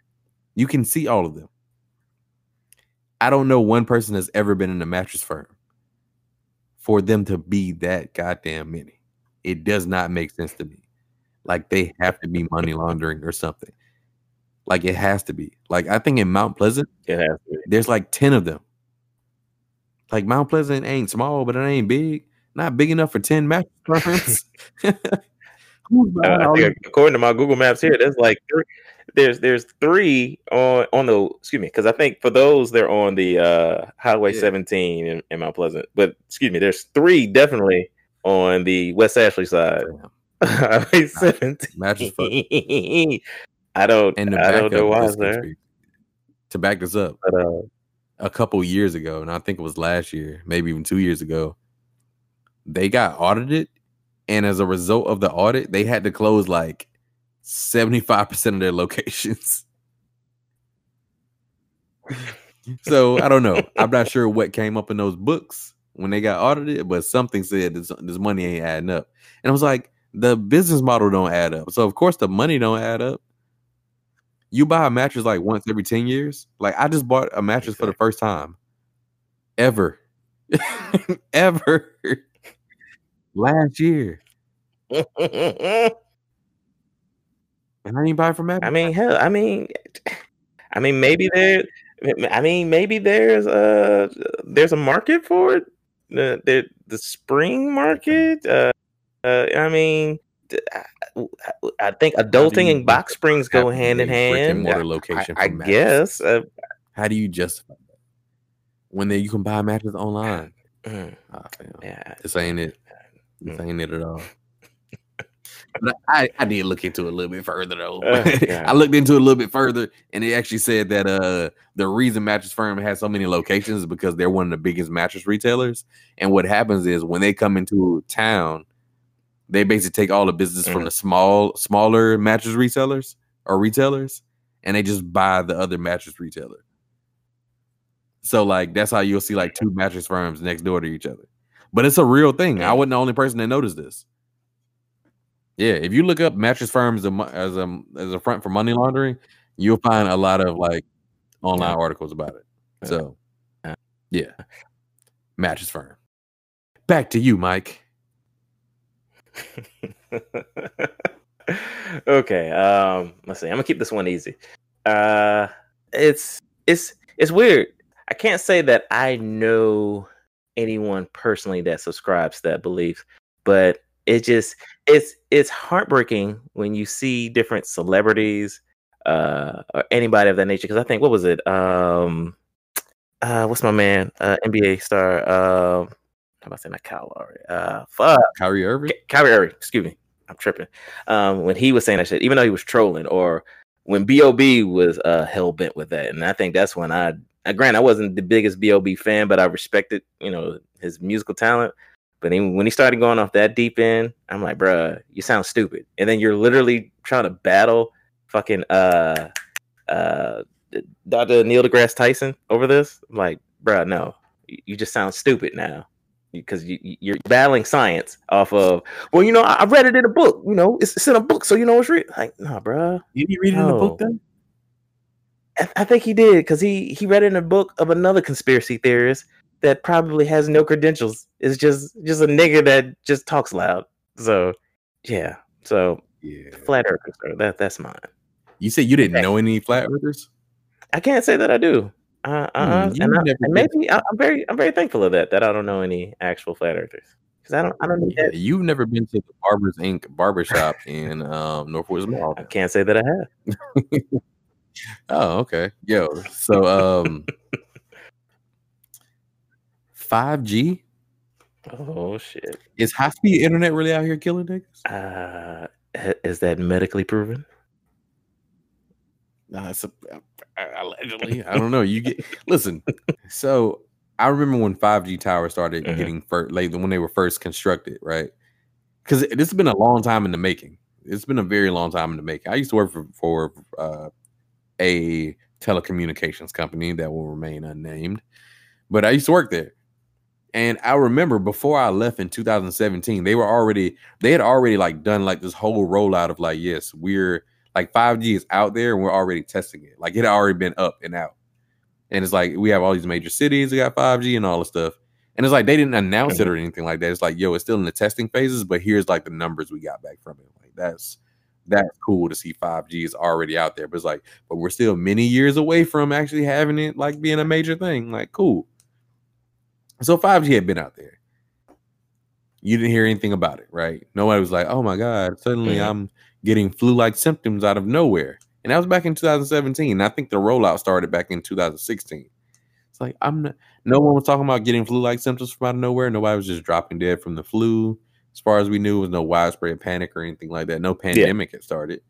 You can see all of them. I don't know one person that's ever been in a mattress firm for them to be that goddamn many. It does not make sense to me. Like they have to be money laundering or something. Like it has to be. Like I think in Mount Pleasant, It has to be. there's like 10 of them. Like Mount Pleasant ain't small, but it ain't big. Not big enough for 10 mattress firms. Uh, buying I all think these- according to my Google Maps here, there's like three, there's there's three on on the excuse me because I think for those they're on the uh, Highway Yeah. 17 in, in Mount Pleasant, but excuse me, there's three definitely on the West Ashley side. Highway 17. mattress firm. I don't And I don't know why this it's there, conspiracy- to back this up, but uh, a couple years ago, and I think it was last year, maybe even two years ago, they got audited. And as a result of the audit, they had to close like 75% of their locations. so I don't know. I'm not sure what came up in those books when they got audited, but something said this, this money ain't adding up. And I was like, the business model don't add up. So of course the money don't add up. You buy a mattress like once every 10 years. Like I just bought a mattress for the first time ever. ever. Last year. And I didn't buy it from mattress. I mean, hell, I mean, I mean, maybe there. I mean, maybe there's a there's a market for it. The the, the spring market. Uh, uh, I mean, I think adulting and box springs go hand in be a brick and hand. mortar location I, I guess. Uh, How do you justify that? When they, you can buy a mattress online. mm, fam. yeah, This ain't it. This Mm. ain't it at all. I, I did look into it a little bit further though. Uh, yeah. I looked into it a little bit further, and it actually said that uh the reason Mattress Firm has so many locations is because they're one of the biggest mattress retailers. And what happens is when they come into town, they basically take all the business from Mhm. the small smaller mattress resellers or retailers, and they just buy the other mattress retailer. So like that's how you'll see like two mattress firms next door to each other. But it's a real thing. I wasn't the only person that noticed this. Yeah, if you look up mattress firms as a, as a front for money laundering, you'll find a lot of like online articles about it. So, yeah, mattress firm. Back to you, Mike. okay. Um, let's see. I'm gonna keep this one easy. Uh, it's it's it's weird. I can't say that I know anyone personally that subscribes to that belief, but it just it's it's heartbreaking when you see different celebrities uh or anybody of that nature. Because I think what was it? Um, uh, what's my man? Uh, NBA star. Um, how about saying not Kyle Lowry? Uh, fuck. Kyrie Irving. Ky- Kyrie Irving, excuse me, I'm tripping. Um, when he was saying that shit, even though he was trolling, or when Bob was uh, hell bent with that, and I think that's when I, I grant I wasn't the biggest Bob fan, but I respected, you know, his musical talent. But then when he started going off that deep end, I'm like, bruh, you sound stupid. And then you're literally trying to battle fucking uh uh Dr. Neil deGrasse Tyson over this. I'm like, bruh, no, you just sound stupid now because you, you're battling science off of. Well, you know, I, I read it in a book. You know, it's, it's in a book, so you know it's real. Like, nah, bruh. Did you read it in the book then? I, I think he did because he he read it in a book of another conspiracy theorist that probably has no credentials. It's just just a nigga that just talks loud. So yeah. So Yeah. flat earthers, that that's mine. You said you didn't know any flat earthers? I can't say that I do. Uh, uh, Hmm, and, I, and maybe I, I'm very I'm very thankful of that that I don't know any actual flat earthers because I don't I don't need that. you've never been to the Barbers Inc. barbershop in um, Northwest Mall. I can't say that I have. Oh, okay. Yo, so um 5G Oh shit. is high speed internet really out here killing niggas? Uh, is that medically proven? Nah, it's a, allegedly. I don't know. You get listen. So I remember when 5G towers started Mhm. getting first, like when they were first constructed, right? Because this has been a long time in the making. It's been a very long time in the making. I used to work for for uh, a telecommunications company that will remain unnamed, but I used to work there. And I remember before I left in 2017, they were already they had already like done like this whole rollout of like, yes, we're like 5G is out there and we're already testing it. Like it had already been up and out. And it's like we have all these major cities that got 5G and all this stuff. And it's like they didn't announce it or anything like that. It's like, yo, it's still in the testing phases, but here's like the numbers we got back from it. Like that's that's cool to see 5G is already out there. But it's like, but we're still many years away from actually having it like being a major thing. Like, cool. So 5G had been out there. You didn't hear anything about it, right? Nobody was like, oh my God, suddenly Mhm. I'm getting flu like symptoms out of nowhere. And that was back in 2017. I think the rollout started back in 2016. It's like, I'm not, no one was talking about getting flu like symptoms from out of nowhere. Nobody was just dropping dead from the flu. As far as we knew, it was no widespread panic or anything like that. No pandemic had started.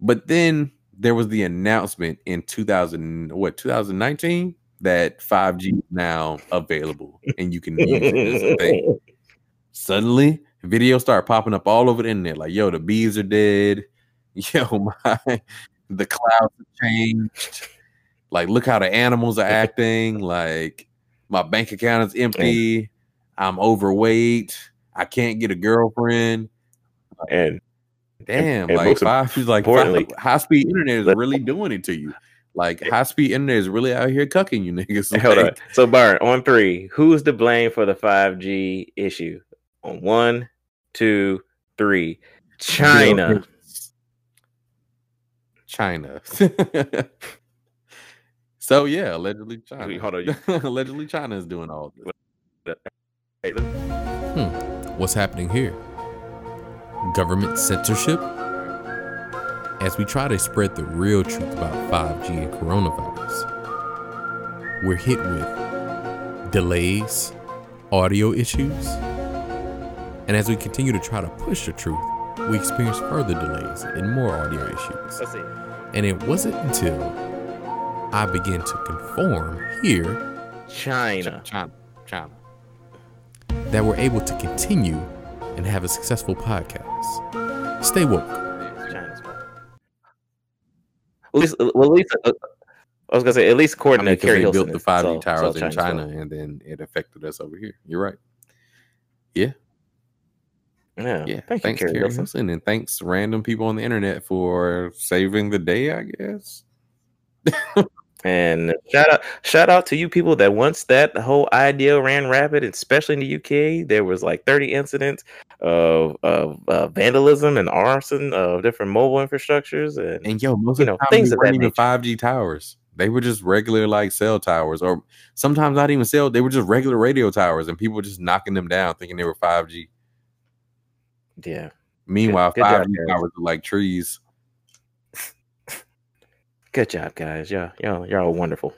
But then there was the announcement in 2000, what, 2019 that 5G is now available and you can use it as a thing. Suddenly, videos start popping up all over the internet like, yo, the bees are dead. Yo, my the clouds have changed. Like, look how the animals are acting. Like, my bank account is empty. I'm overweight. I can't get a girlfriend. And Damn, and like five, like importantly- high speed internet is really doing it to you. Like high speed internet is really out here cucking you niggas. hold on. So Byron, on three, who's to blame for the 5G issue? On one, two, three. China. China. so yeah, allegedly China. Wait, hold on, allegedly China is doing all this. Hey, look. What's happening here? Government censorship? As we try to spread the real truth about 5G and coronavirus, we're hit with delays, audio issues, and as we continue to try to push the truth, we experience further delays and more audio issues. Let's see. And it wasn't until I began to conform here China. China. China. that we're able to continue and have a successful podcast. Stay woke. China's fault. At least, well, at least, uh, I was gonna say, at least I according mean, Keri they Hilson, built the 5G all- it's all towers in China, fault. and then it affected us over here. You're right. Yeah, Yeah, yeah. Thank thanks, you, Keri Hilson. Hilson, and thanks random people on the internet for saving the day. I guess. And shout out, shout out to you people that once that whole idea ran rapid, especially in the UK, there was like 30 incidents of, of uh, vandalism and arson of different mobile infrastructures. And, And yo, most You of the know, things of weren't that even nature. five G towers. They were just regular like cell towers, or sometimes not even cell. They were just regular radio towers, and people were just knocking them down, thinking they were five G. yeah, Meanwhile, good job, five G guys. towers are like trees. good job, guys. Yeah, y'all, y'all are wonderful.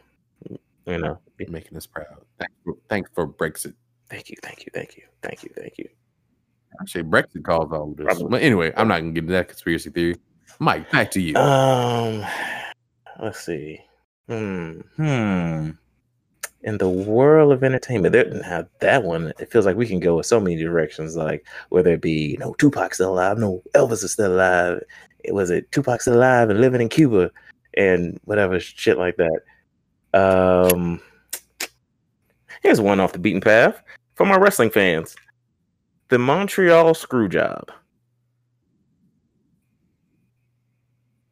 You know, making us proud. Thanks for, thanks for Brexit. thank you, thank you, thank you, thank you, thank you. Actually, Brexit caused all of this. Probably. But anyway, I'm not gonna get into that conspiracy theory. Mike, back to you. Um, let's see. Hmm. Hmm. In the world of entertainment, there now that one it feels like we can go in so many directions. Like whether it be you know Tupac still alive, no Elvis is still alive. It was it Tupac still alive and living in Cuba and whatever shit like that. Um, here's one off the beaten path for my wrestling fans: the Montreal Screwjob.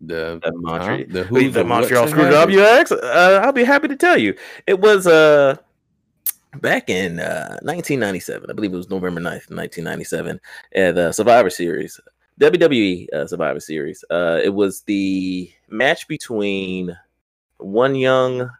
The, The, Montre- huh? the, the, who, the what Montreal Screwjob, ask? Uh, I'll be happy to tell you. It was uh back in uh 1997. I believe it was November 9th, 1997, at the Survivor Series, WWE uh, Survivor Series. Uh, it was the match between one young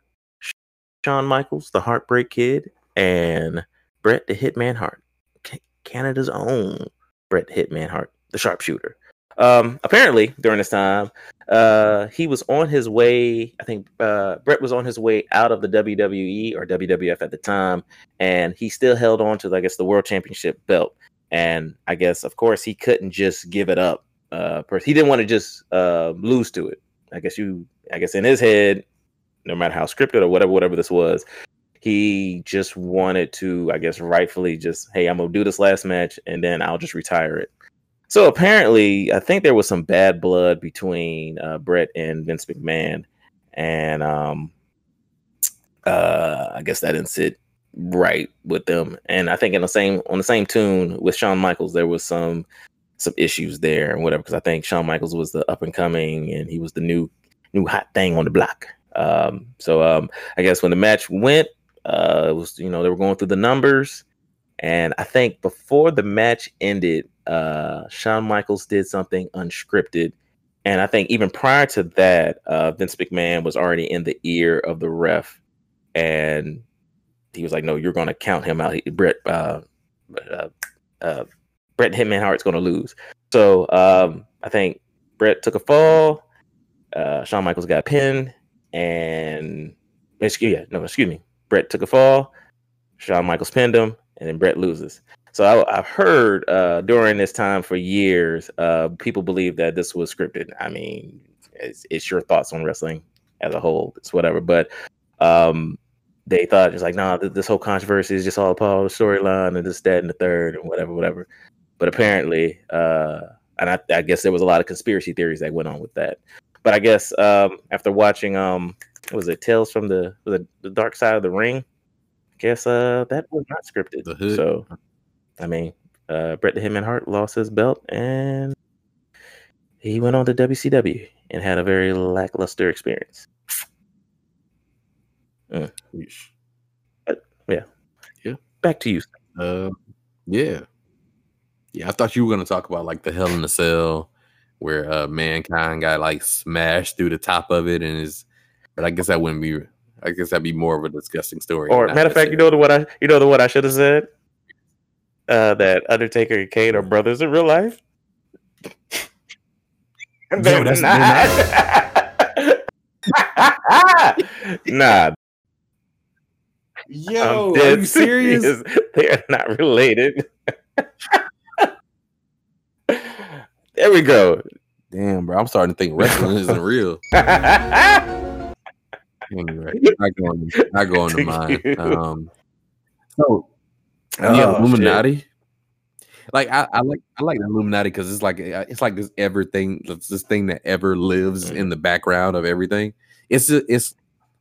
Shawn Michaels, the Heartbreak Kid, and Bret the Hitman Hart, Ca- Canada's own Bret the Hitman Hart, the sharpshooter. Um, apparently, during this time, uh, he was on his way. I think uh, Bret was on his way out of the WWE or WWF at the time, and he still held on to, I guess, the World Championship belt. And I guess, of course, he couldn't just give it up. Uh, he didn't want to just uh, lose to it. I guess you, I guess, in his head, no matter how scripted or whatever, whatever this was, he just wanted to, I guess, rightfully just, hey, I'm gonna do this last match, and then I'll just retire it. So apparently, I think there was some bad blood between uh, Bret and Vince McMahon, and um, uh, I guess that didn't sit right with them. And I think in the same on the same tune with Shawn Michaels, there was some some issues there and whatever. Because I think Shawn Michaels was the up and coming, and he was the new new hot thing on the block. Um, so um, I guess when the match went, uh, it was you know they were going through the numbers. And I think before the match ended, uh, Shawn Michaels did something unscripted. And I think even prior to that, uh, Vince McMahon was already in the ear of the ref. And he was like, no, you're going to count him out. He, Bret, uh, uh, uh, Bret Hitman Hart's going to lose. So um, I think Bret took a fall. Uh, Shawn Michaels got pinned. And, excuse, yeah, no, excuse me. Bret took a fall. Shawn Michaels pinned him and then Bret loses. So I, I've heard uh, during this time for years, uh, people believe that this was scripted. I mean, it's, it's your thoughts on wrestling as a whole. It's whatever, but um, they thought it's like, nah, th- this whole controversy is just all part of the storyline and this, that, and the third, and whatever, whatever. But apparently, uh, and I, I guess there was a lot of conspiracy theories that went on with that. But I guess um, after watching, um, what was it Tales from the, the Dark Side of the Ring? Guess uh that was not scripted. So I mean, uh Bret the Hitman Hart lost his belt and he went on to WCW and had a very lackluster experience. Yeah, yeah. Back to you. Uh, yeah, yeah. I thought you were gonna talk about like the Hell in the Cell, where uh mankind got like smashed through the top of it, and is. But I guess that wouldn't be. I guess that'd be more of a disgusting story. Or matter of fact, you know the what I you know the what I should have said? Uh that Undertaker and Kane are brothers in real life. They're that's- not. nah, Yo, I'm are dead you serious? They are not related. there we go. Damn, bro. I'm starting to think wrestling isn't real. Anyway, not going, not going to mine. Um, so the Oh, Illuminati. Like I, I like I like the Illuminati because it's like uh, it's like this everything it's this thing that ever lives Mhm. in the background of everything. It's a, it's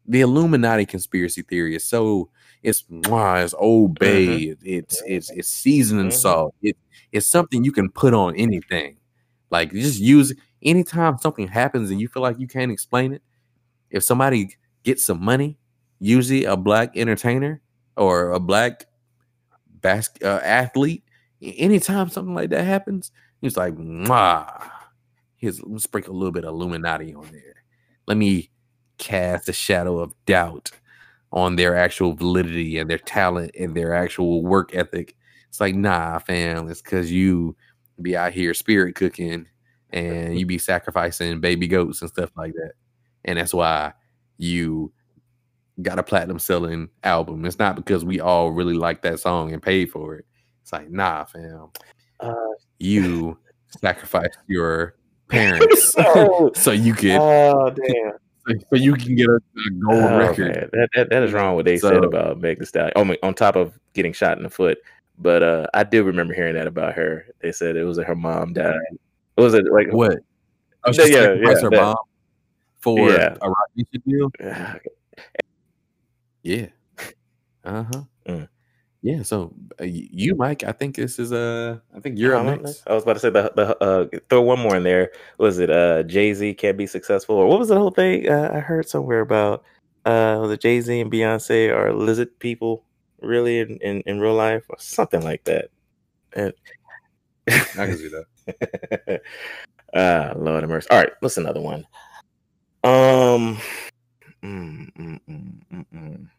the Illuminati conspiracy theory is so it's mwah, it's old bay, it's it's it's seasoning Mhm. salt. It it's something you can put on anything. Like just use anytime something happens and you feel like you can't explain it. If somebody gets some money, usually a black entertainer or a black bas- uh, athlete, anytime something like that happens, he's like, "Mwah." Here's let's sprinkle a little bit of Illuminati on there. Let me cast a shadow of doubt on their actual validity and their talent and their actual work ethic. It's like, nah, fam, it's because you be out here spirit cooking and you be sacrificing baby goats and stuff like that. And that's why you got a platinum selling album. It's not because we all really like that song and paid for it. It's like, nah, fam. Uh, You sacrificed your parents so you could oh damn. so you can get a, a gold Oh, record. That, that that is wrong what they said about Meg Thee Stallion. Oh, on top of getting shot in the foot, but uh, I do remember hearing that about her. They said it was her mom died. Was it like What? Oh, she yeah, yeah, her that- mom for Yeah. a Roc Nation deal. Ah, Yeah. Uh huh. Mm. Yeah. So uh, you, Mike, I think this is uh, I think you're up I next. I was about to say the, the uh, throw one more in there. Was it uh Jay Z can't be successful or what was the whole thing? Uh, I heard somewhere about uh was it Jay Z and Beyonce are lizard people really in, in, in real life or something like that. And I can see that. ah, Lord of mercy. All right, what's another one? Um, mm, mm, mm, mm, mm.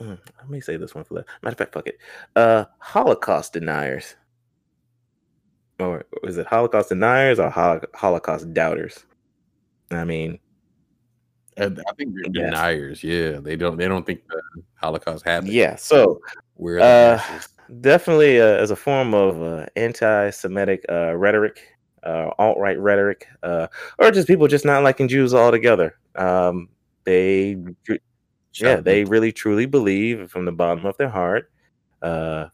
Mm, let me say this one for that. Matter of fact, fuck it. Uh, Holocaust deniers, or is it Holocaust deniers or Holocaust doubters? I mean, I think they're Yes. deniers. Yeah, they don't. They don't think the Holocaust happened. yeah. So We're Uh, definitely uh, as a form of uh, anti-Semitic uh, rhetoric, uh, alt-right rhetoric, uh, or just people just not liking Jews altogether. Um, they, yeah, they really truly believe from the bottom of their heart. Uh,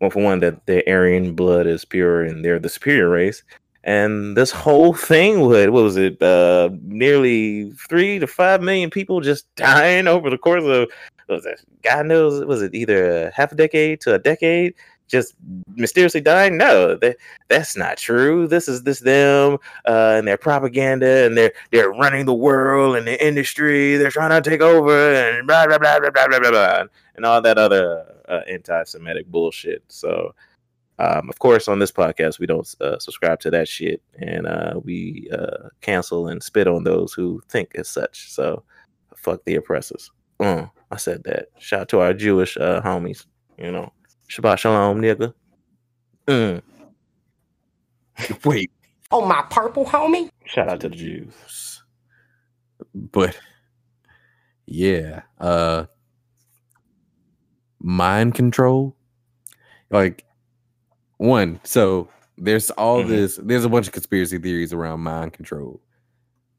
well, for one, that their Aryan blood is pure and they're the superior race. And this whole thing would, what was it, uh, nearly three to five million people just dying over the course of what was it? God knows, was it either a half a decade to a decade? Just mysteriously dying? No, that that's not true. This is this them uh, and their propaganda, and they're they're running the world and the industry. They're trying to take over and blah blah blah blah blah blah blah, and all that other uh, anti-Semitic bullshit. So, um, of course, on this podcast, we don't uh, subscribe to that shit, and uh, we uh, cancel and spit on those who think as such. So, fuck the oppressors. Mm, I said that. Shout out to our Jewish uh, homies. You know, Shabbat Shalom, nigga. Mm. Wait, Oh, my purple homie? Shout out to the Jews. but yeah, uh, mind control. Like one, so there's all Mhm. this. There's a bunch of conspiracy theories around mind control,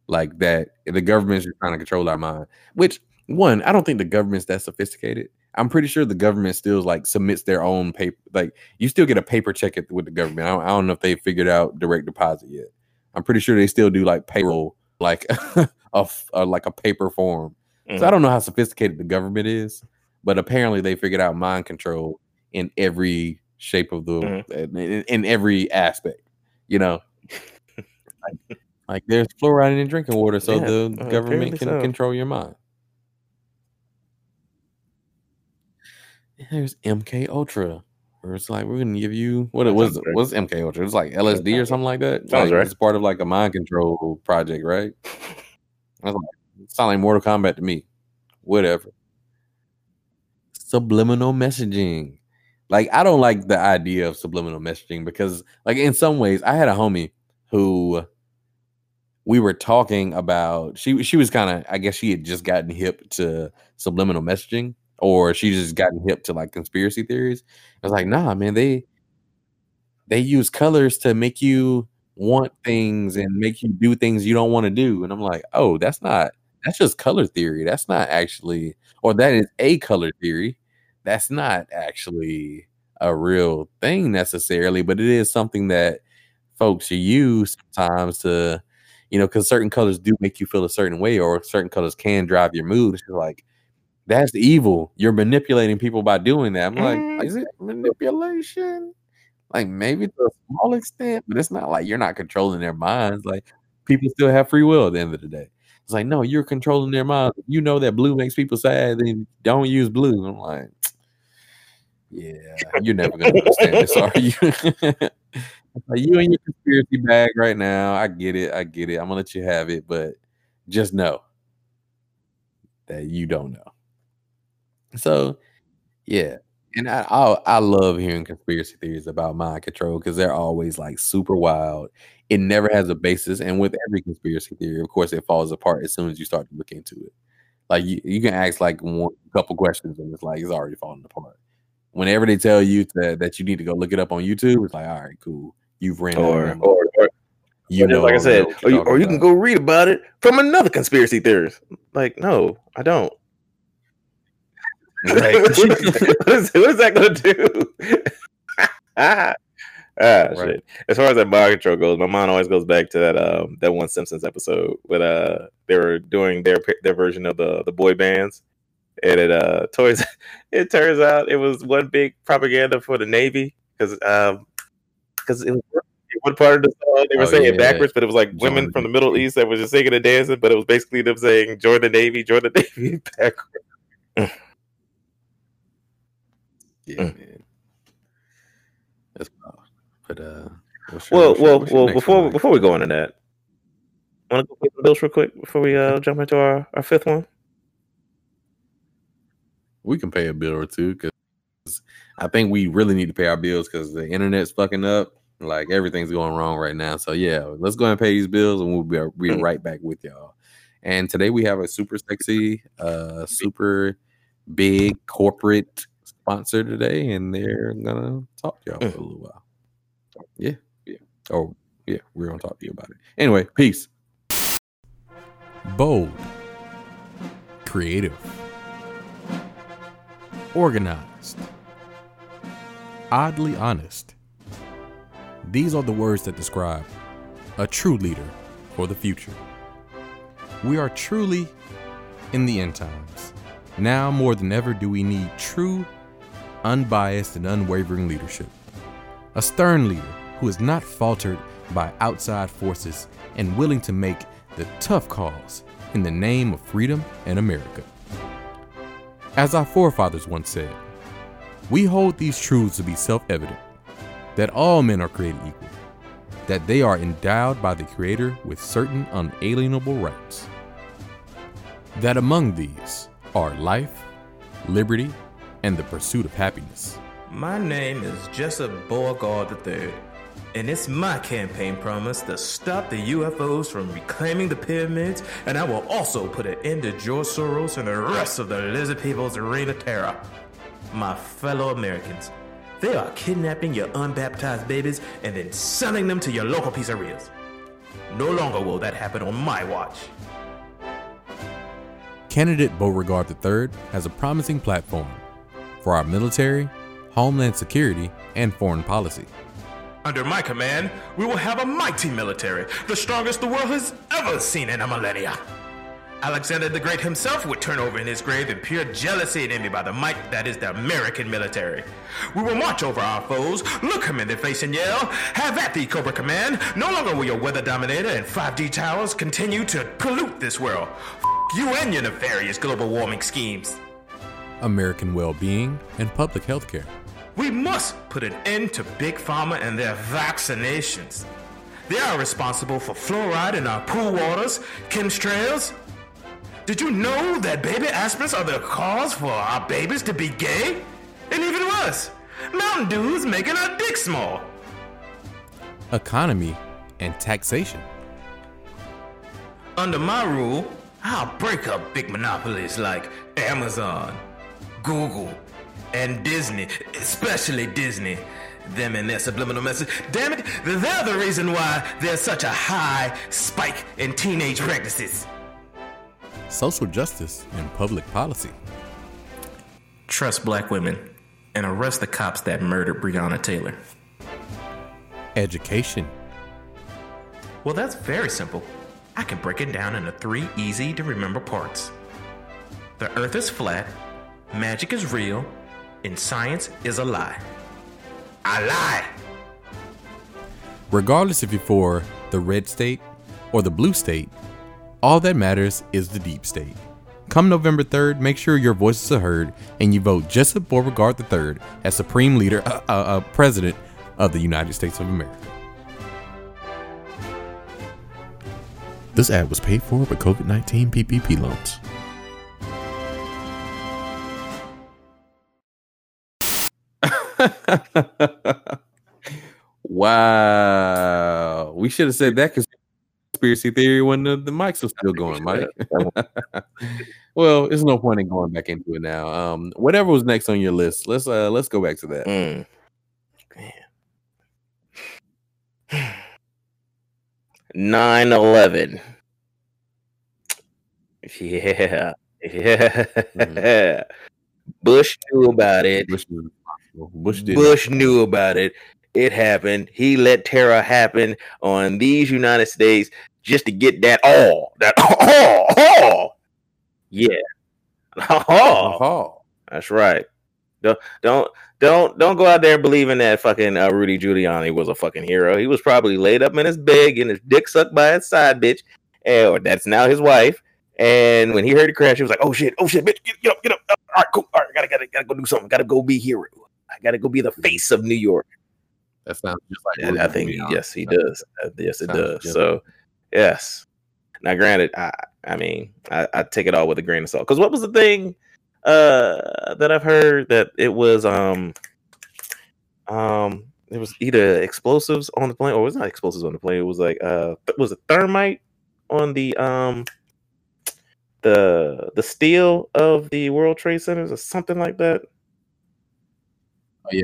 like that the government's just trying to control our mind. Which one, I don't think the government's that sophisticated. I'm pretty sure the government still like submits their own paper. Like you still get a paper check it with the government. I don't, I don't know if they figured out direct deposit yet. I'm pretty sure they still do like payroll, like a, uh, like a paper form. So I Mhm. don't know how sophisticated the government is, but apparently they figured out mind control in every shape of the Mhm. in, in every aspect. You know, like, like there's fluoride in drinking water, so Yeah, the uh, government can so. control your mind. There's MK Ultra, where it's like we're gonna give you what it was. What's MK Ultra? It's like LSD or something like that. Sounds like, right. It's part of like a mind control project, right? I was like, sound like Mortal Kombat to me. Whatever. Subliminal messaging. Like, I don't like the idea of subliminal messaging because, like, in some ways, I had a homie who we were talking about. She she was kind of, I guess, she had just gotten hip to subliminal messaging, or she mm-hmm. just gotten hip to like conspiracy theories. I was like, nah, man, they they use colors to make you want things and make you do things you don't want to do. And I'm like, oh, that's not that's just color theory. That's not actually, or that is a color theory. That's not actually a real thing necessarily, but it is something that folks use sometimes to, you know, because certain colors do make you feel a certain way, or certain colors can drive your mood. It's like that's evil. You're manipulating people by doing that. I'm like, mm-hmm. is it manipulation? Like maybe to a small extent, but it's not like you're not controlling their minds. Like people still have free will at the end of the day. It's like, no, you're controlling their minds. You know that blue makes people sad, then don't use blue. I'm like, yeah, you're never gonna understand this, are you? like, you in your conspiracy bag right now. I get it. I get it. I'm gonna let you have it, but just know that you don't know. So, yeah, and I I, I love hearing conspiracy theories about mind control because they're always like super wild. It never has a basis, and with every conspiracy theory, of course, it falls apart as soon as you start to look into it. Like you, you can ask like one couple questions, and it's like it's already falling apart. Whenever they tell you that that you need to go look it up on YouTube, it's like, all right, cool. You've ran or or or, You know, like I said, or you're or you can go read about it from another conspiracy theorist. Like, no, I don't. Right. what, is, what is that going to do? ah, shit. As far as that mind control goes, my mind always goes back to that um that one Simpsons episode where uh they were doing their their version of the the boy bands, and it uh toys. It turns out it was one big propaganda for the Navy because um because it was one part of the song they were Oh, saying it yeah. backwards, but it was like women from the Middle East that was just singing and dancing, but it was basically them saying "Join the Navy, join the Navy" backwards. Yeah, Mm. man. That's wild. But uh, what's Well, what's well, what's well. Before one, before we go into that, want to go pay some bills real quick before we uh jump into our, our fifth one. we can pay a bill or two because I think we really need to pay our bills because the internet's fucking up. Like everything's going wrong right now. So yeah, let's go and pay these bills, and we'll be, be Mm. right back with y'all. And today we have a super sexy, uh, super big corporate sponsor today, and they're gonna talk to y'all for a little while. Yeah, yeah. Oh, yeah, we're gonna talk to you about it. Anyway, peace. Bold, creative, organized, oddly honest. These are the words that describe a true leader for the future. We are truly in the end times. Now more than ever do we need true, unbiased, and unwavering leadership. A stern leader who is not faltered by outside forces and willing to make the tough calls in the name of freedom and America. As our forefathers once said, we hold these truths to be self evident that all men are created equal, that they are endowed by the Creator with certain unalienable rights, that among these are life, liberty, and the pursuit of happiness. My name is Jessup Beauregard III, and it's my campaign promise to stop the UFOs from reclaiming the pyramids, and I will also put an end to George Soros and the rest of the lizard people's reign of terror. My fellow Americans, they are kidnapping your unbaptized babies and then selling them to your local pizzerias. No longer will that happen on my watch. Candidate Beauregard III has a promising platform for our military, homeland security, and foreign policy. Under my command, we will have a mighty military, the strongest the world has ever seen in a millennia. Alexander the Great himself would turn over in his grave in pure jealousy and envy by the might that is the American military. We will march over our foes, look them in the face and yell, Have at thee, Cobra Command! No longer will your weather dominator and 5D towers continue to pollute this world. F- you and your nefarious global warming schemes. American well being and public health care. We must put an end to Big Pharma and their vaccinations. They are responsible for fluoride in our pool waters, chemtrails. Did you know that baby aspirins are the cause for our babies to be gay? And even worse, Mountain Dew's making our dick small. Economy and taxation. Under my rule, I'll break up big monopolies like Amazon, Google, and Disney, especially Disney. Them and their subliminal message. Damn it, they're the reason why there's such a high spike in teenage pregnancies. Social justice and public policy. Trust black women and arrest the cops that murdered Breonna Taylor. Education. Well, that's very simple. I can break it down into three easy to remember parts. The earth is flat, magic is real, and science is a lie. I lie! Regardless if you're for the red state or the blue state, all that matters is the deep state. Come November 3rd, make sure your voices are heard and you vote Jessup Beauregard III as Supreme Leader, uh, uh, uh, President of the United States of America. This ad was paid for by COVID 19 PPP loans. wow. We should have said that conspiracy theory when the, the mics were still going, Mike. well, there's no point in going back into it now. Um, whatever was next on your list, let's uh let's go back to that. Mm. 9-11. Yeah. Yeah. Bush knew about it. Bush, Bush did. Bush knew about it. It happened. He let terror happen on these United States just to get that all. That all. all. Yeah. All. That's right. Don't don't don't don't go out there believing that fucking uh, Rudy Giuliani was a fucking hero. He was probably laid up in his bed and his dick sucked by his side bitch, and or that's now his wife. And when he heard the crash, he was like, "Oh shit, oh shit, bitch, get, get up, get up. All right, cool. All right, gotta gotta gotta go do something. Gotta go be hero. I gotta go be the face of New York." that sounds just like. And I think yes, he does. Uh, yes, it does. So yes. Now, granted, I I mean I, I take it all with a grain of salt. Because what was the thing uh that I've heard that it was um um it was either explosives on the plane or it was not explosives on the plane. It was like uh was it thermite on the um the the steel of the World Trade Centers or something like that. Oh, yeah,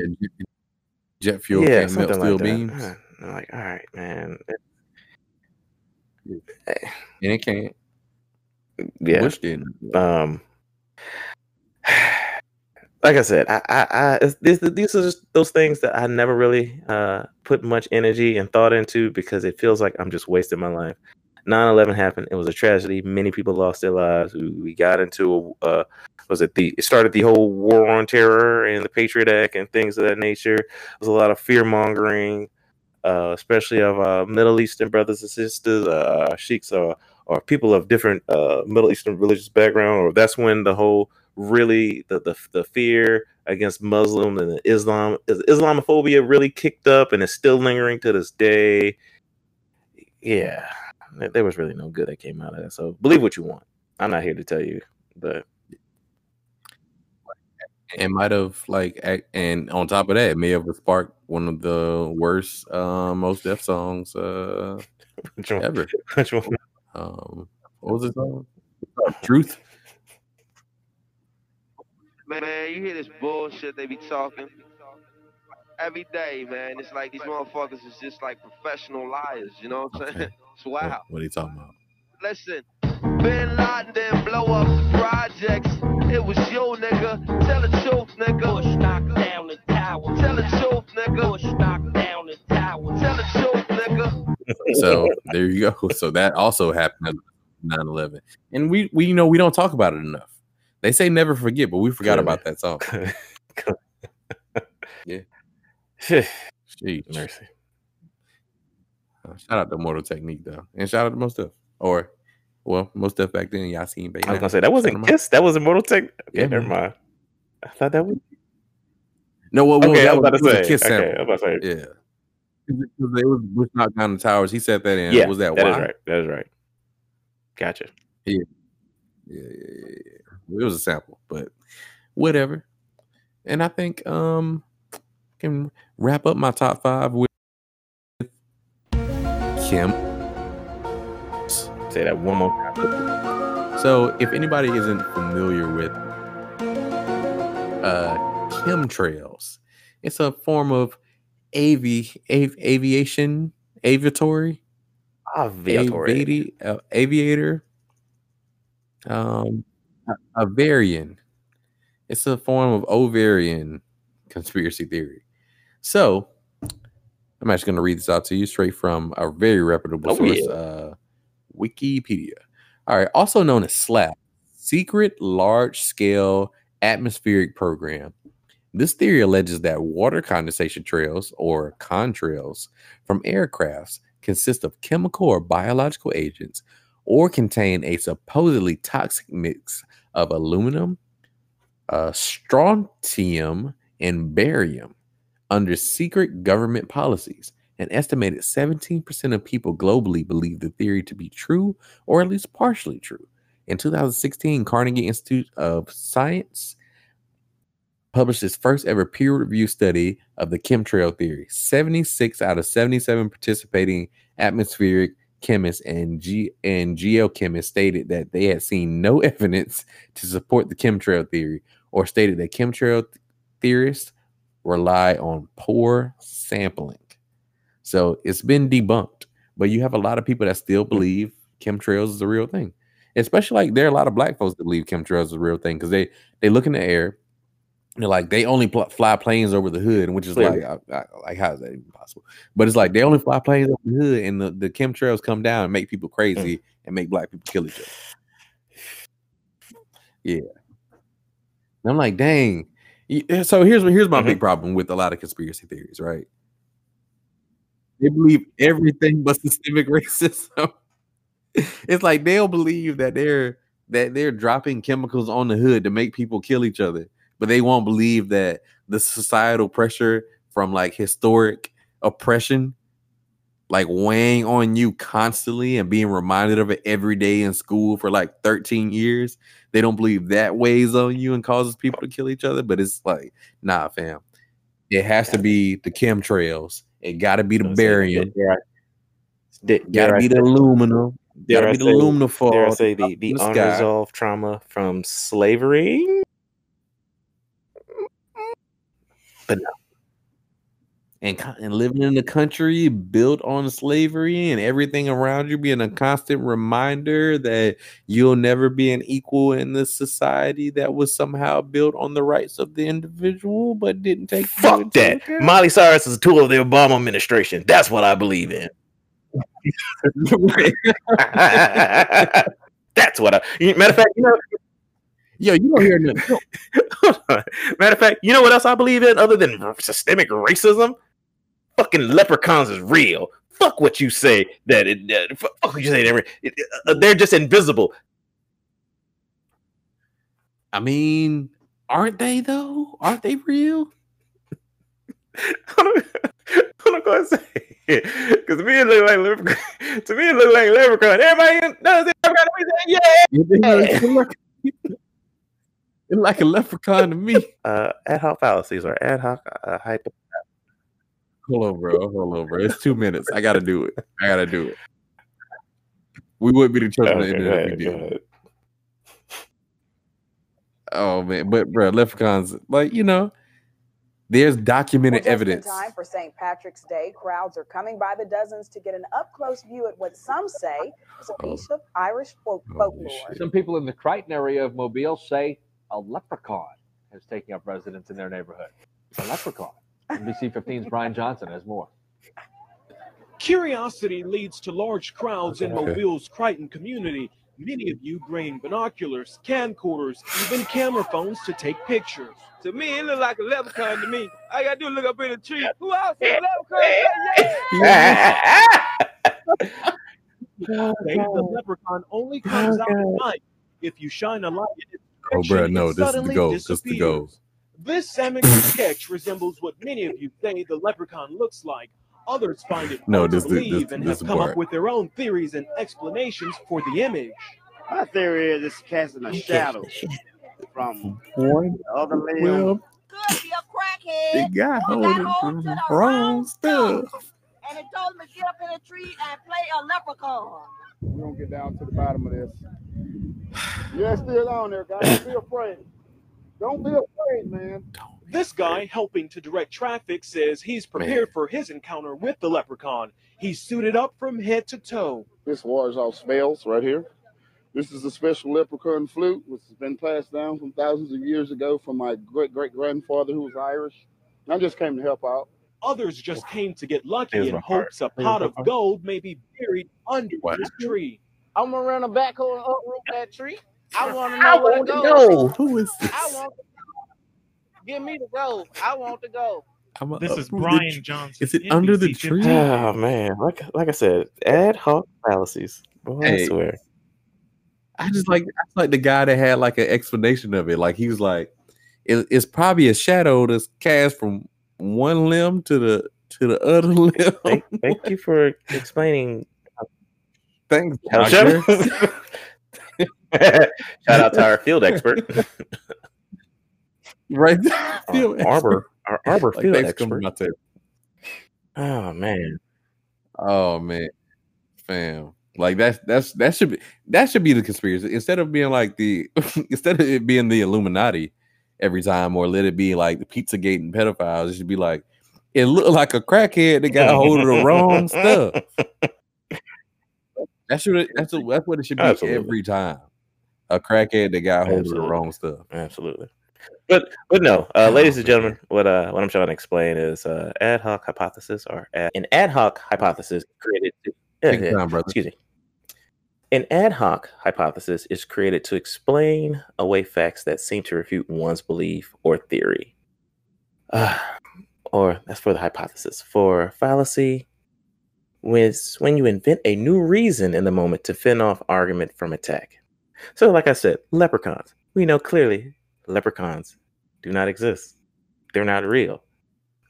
jet, fuel yeah, can't melt steel like beams. I'm like, all right, man. and it can't. Yeah. Bush didn't. um like i said i i, I this, these are just those things that i never really uh put much energy and thought into because it feels like i'm just wasting my life 9-11 happened it was a tragedy many people lost their lives we, we got into a uh was it the it started the whole war on terror and the patriot act and things of that nature there was a lot of fear mongering uh, especially of uh, Middle Eastern brothers and sisters, uh, sheiks, or, or people of different uh, Middle Eastern religious background. Or that's when the whole really the the, the fear against Muslim and Islam Islamophobia really kicked up and is still lingering to this day. Yeah, there- there was really no good that came out of that. So believe what you want. I'm not here to tell you, but it might have like and on top of that it may have sparked one of the worst uh Mos Def songs uh which one? ever Which one? um what was it song truth Man, you hear this bullshit they be talking every day, man. It's like these motherfuckers is just like professional liars. You know what I'm saying? Okay. It's wow. what, what are you talking about Listen, Bin Laden didn't blow up the projects. It was you, nigga. Tell the truth, nigga. Bush knocked down the tower. Tell the truth, nigga. Bush knocked down the tower. Tell the truth, nigga. so there you go so that also happened at 9-11 and we we you know we don't talk about it enough they say never forget but we forgot about that song Yeah. Mercy. Uh, shout out to Mortal Technique though, and shout out to Mos Def. Or, well, Mos Def back then, y'all seen back I was gonna say that wasn't. Kiss. That was Immortal Tech. Okay, Yeah, never man. mind. I thought that was. No, well, well Okay, I that was was, to it was say. a Kiss Okay, sample. I was about to say. Yeah, it was Bush knocked down the towers. He said that in. Yeah, was that, that is right. That is right. Gotcha. Yeah, yeah, yeah, yeah. It was a sample, but whatever. And I think um can wrap up my top five with Kim. Say that one more time. So, if anybody isn't familiar with uh, chemtrails, it's a form of avi- av- aviation, aviatory, Aviatory. avati- uh, aviator, um, ovarian. It's a form of ovarian conspiracy theory. So, I'm actually going to read this out to you straight from a very reputable Oh, source, yeah. uh, Wikipedia. All right, also known as SLAP, Secret Large Scale Atmospheric Program. This theory alleges that water condensation trails, or contrails, from aircrafts consist of chemical or biological agents or contain a supposedly toxic mix of aluminum, uh, strontium, and barium under secret government policies. An estimated 17% of people globally believe the theory to be true or at least partially true. In 2016, Carnegie Institute of Science published its first ever peer reviewed study of the chemtrail theory. 76 out of 77 participating atmospheric chemists and, ge- and geochemists stated that they had seen no evidence to support the chemtrail theory or stated that chemtrail th- theorists rely on poor sampling. So it's been debunked. But you have a lot of people that still believe chemtrails is a real thing. Especially like there are a lot of black folks that believe chemtrails is a real thing because they they look in the air. And they're like they only pl- fly planes over the hood, which is like, I, I, like how is that even possible? But it's like they only fly planes over the hood, and the, the chemtrails come down and make people mm. crazy and make black people kill each other. Yeah, and I'm like, dang. So here's here's my big mm-hmm. problem with a lot of conspiracy theories, right? They believe everything but systemic racism. it's like they'll believe that they're that they're dropping chemicals on the hood to make people kill each other, but they won't believe that the societal pressure from like historic oppression like weighing on you constantly and being reminded of it every day in school for like 13 years. They don't believe that weighs on you and causes people to kill each other, but it's like, nah, fam. It has to be the chemtrails. It got to be the barium. Got to be the aluminum. Got to be the aluminum fall. Dare I say the, the the unresolved trauma from slavery? and co- and living in a country built on slavery and everything around you being a constant reminder that you'll never be an equal in this society that was somehow built on the rights of the individual but didn't take Fuck that. account. Miley Cyrus is a tool of the Obama administration. That's what I believe in. That's what I. Matter of fact, you know. Yo, you don't hear nothing. Matter of fact, you know what else I believe in other than systemic racism? Fucking leprechauns is real. Fuck what you say that it. Uh, fuck what you say. They're, it- uh, they're just invisible. I mean, aren't they though? Aren't they real? I'm not gonna say because to me it look like leprechaun. To me it look like leprechaun. Everybody knows it. Everybody say, yeah. It's like a leprechaun to me. Uh, ad hoc fallacies or ad hoc uh, hypo. Hold on, bro. Hold on, bro. It's two minutes. I gotta do it. I gotta do it. We would be the children of the Okay, go internet if we did. Oh man, but bro, leprechauns, like you know, there's documented Well, just in evidence. time for St. Patrick's Day, crowds are coming by the dozens to get an up close view at what some say is a oh. piece of Irish folk- oh, folklore. Some people in the Crichton area of Mobile say a leprechaun is taking up residence in their neighborhood. A leprechaun. NBC 15's Brian Johnson has more. Curiosity leads to large crowds in Okay. Mobile's Crichton community. Many of you bring binoculars, camcorders, even camera phones to take pictures. To me, it look like a leprechaun to me. I gotta do look up in the tree. Who else in the leprechaun say yeah? Say the leprechaun only comes out at night. If you shine a light in its Oh, bro, no, this is the suddenly goal. This is the disappears. goal. This Samick sketch resembles what many of you say the leprechaun looks like. Others find it No, hard this to believe this- and this have come part. up with their own theories and explanations for the image. My theory is it's casting a shadow from One the other limb. well, Could be a crackhead. the guy got hold of the the wrong stuff. And it told him to get up in a tree and play a leprechaun. We're gonna get down to the bottom of this. Yeah, it's still on there, guys. Don't be afraid. Don't be afraid, man. This guy helping to direct traffic says he's prepared for his encounter with the leprechaun. He's suited up from head to toe. This wars off spells right here. This is a special leprechaun flute, which has been passed down from thousands of years ago from my great great grandfather who was Irish. I just came to help out. Others just came to get lucky Here's in my part. hopes a pot my of gold may be buried under this tree. I'm gonna run a backhoe and uproot that tree. I want to know where want to to go. know. Who is this? I want. Give me the go. I want to go. I'm a- This is the Brian Johnson, Is it under the tree? Oh man, like like I said, ad hoc fallacies. Boy, I swear. I just like I just like the guy that had like an explanation of it. Like he was like, it, it's probably a shadow that's cast from one limb to the to the other limb. Thank, thank you for explaining. Thanks, doctor. Shout out to our field expert, right? Our arbor, our arbor Like, field thanks for coming expert. out there. Oh man, Oh man, fam. Like that's that's that should be that should be the conspiracy instead of being like the instead of it being the Illuminati every time or let it be like the Pizzagate and pedophiles. It should be like it looked like a crackhead that got hold of the wrong stuff. That's what it, that's what, that's what it should be Absolutely. every time. A crackhead that got hold of the wrong stuff. Absolutely. But but no, uh, ladies and gentlemen, what uh what I'm trying to explain is uh ad hoc hypothesis or ad, an ad hoc hypothesis created to Take time, excuse me. An ad hoc hypothesis is created to explain away facts that seem to refute one's belief or theory. Uh, or that's for the hypothesis. For fallacy, when when you invent a new reason in the moment to fend off argument from attack. So, like I said, leprechauns. We know clearly leprechauns do not exist. They're not real.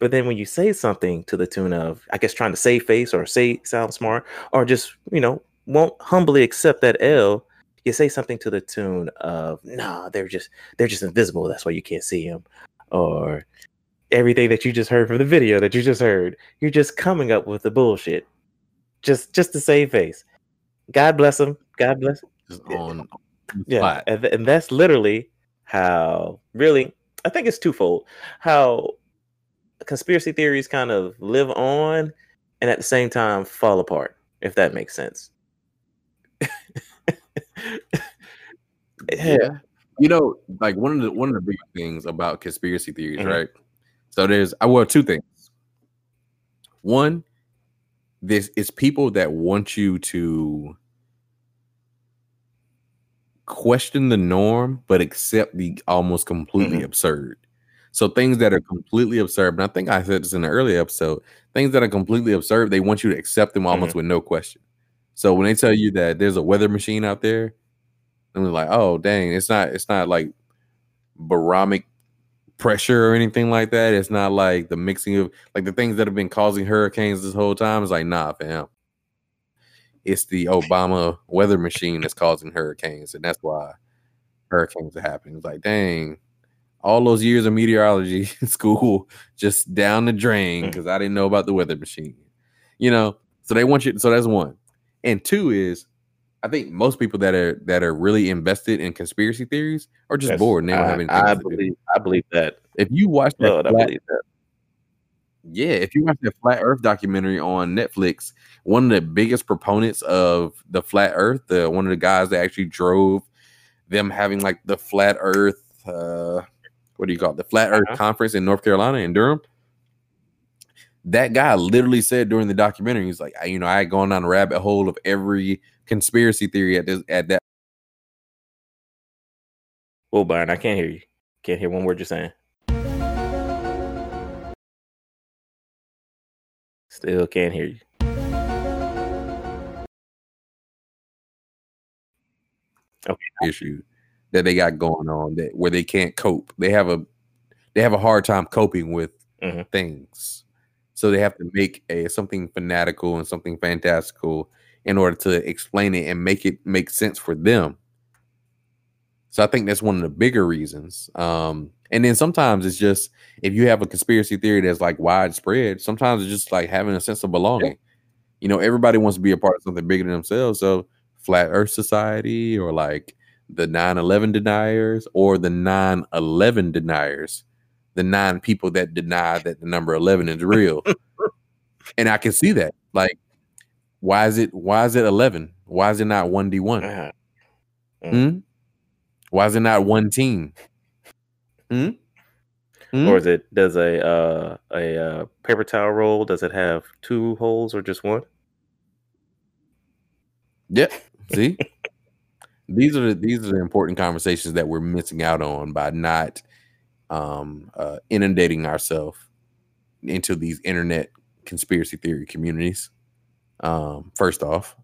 But then when you say something to the tune of, I guess, trying to save face or say sound smart, or just you know won't humbly accept that L, you say something to the tune of, "Nah, they're just they're just invisible. That's why you can't see them," or everything that you just heard from the video that you just heard. You're just coming up with the bullshit, just just to save face. God bless them. God bless. Just on Yeah, and, and that's literally how really I think it's twofold. How conspiracy theories kind of live on and at the same time fall apart, if that makes sense. yeah. You know, like one of the one of the big things about conspiracy theories, Mhm. right? So there's I well two things. One, this is people that want you to question the norm, but accept the almost completely Mhm. absurd. So things that are completely absurd, and I think I said this in an earlier episode, things that are completely absurd, they want you to accept them almost with no question. So when they tell you that there's a weather machine out there, and they're like, oh dang, it's not it's not like barometric pressure or anything like that. It's not like the mixing of like the things that have been causing hurricanes this whole time. It's like, nah, fam. It's the Obama weather machine that's causing hurricanes, and that's why hurricanes are happening. It's like, dang, all those years of meteorology in school just down the drain mm. because I didn't know about the weather machine. You know, so they want you. So that's one, and two is, I think most people that are that are really invested in conspiracy theories are just bored and they don't I- have anything I believe I believe that. If you watch that, Lord, flat- that. yeah, if you watch that flat Earth documentary on Netflix, one of the biggest proponents of the flat Earth, the one of the guys that actually drove them having like the flat Earth, uh, what do you call it, the flat Earth Uh-huh. conference in North Carolina in Durham. That guy literally said during the documentary, he's like, I- you know, I had gone down a rabbit hole of every conspiracy theory at this at that. Well, Byron, I can't hear you. Can't hear one word you're saying. Still can't hear you. Okay. Issue that they got going on that where they can't cope. They have a they have a hard time coping with Mhm. things. So they have to make a something fanatical and something fantastical in order to explain it and make it make sense for them. So I think that's one of the bigger reasons. Um, and then sometimes it's just if you have a conspiracy theory that's like widespread, sometimes it's just like having a sense of belonging. You know, everybody wants to be a part of something bigger than themselves. So Flat Earth Society or like the 9-11 deniers or the 9-11 deniers, the nine people that deny that the number 11 is real. and I can see that. Like, why is it why is it 11? Why is it not 1D1? Uh-huh. Hmm? Why is it not one team? Hmm? Hmm? Or is it does a uh, a uh, paper towel roll does it have two holes or just one? Yep. See, these are the, these are the important conversations that we're missing out on by not um, uh, inundating ourselves into these internet conspiracy theory communities. Um, first off,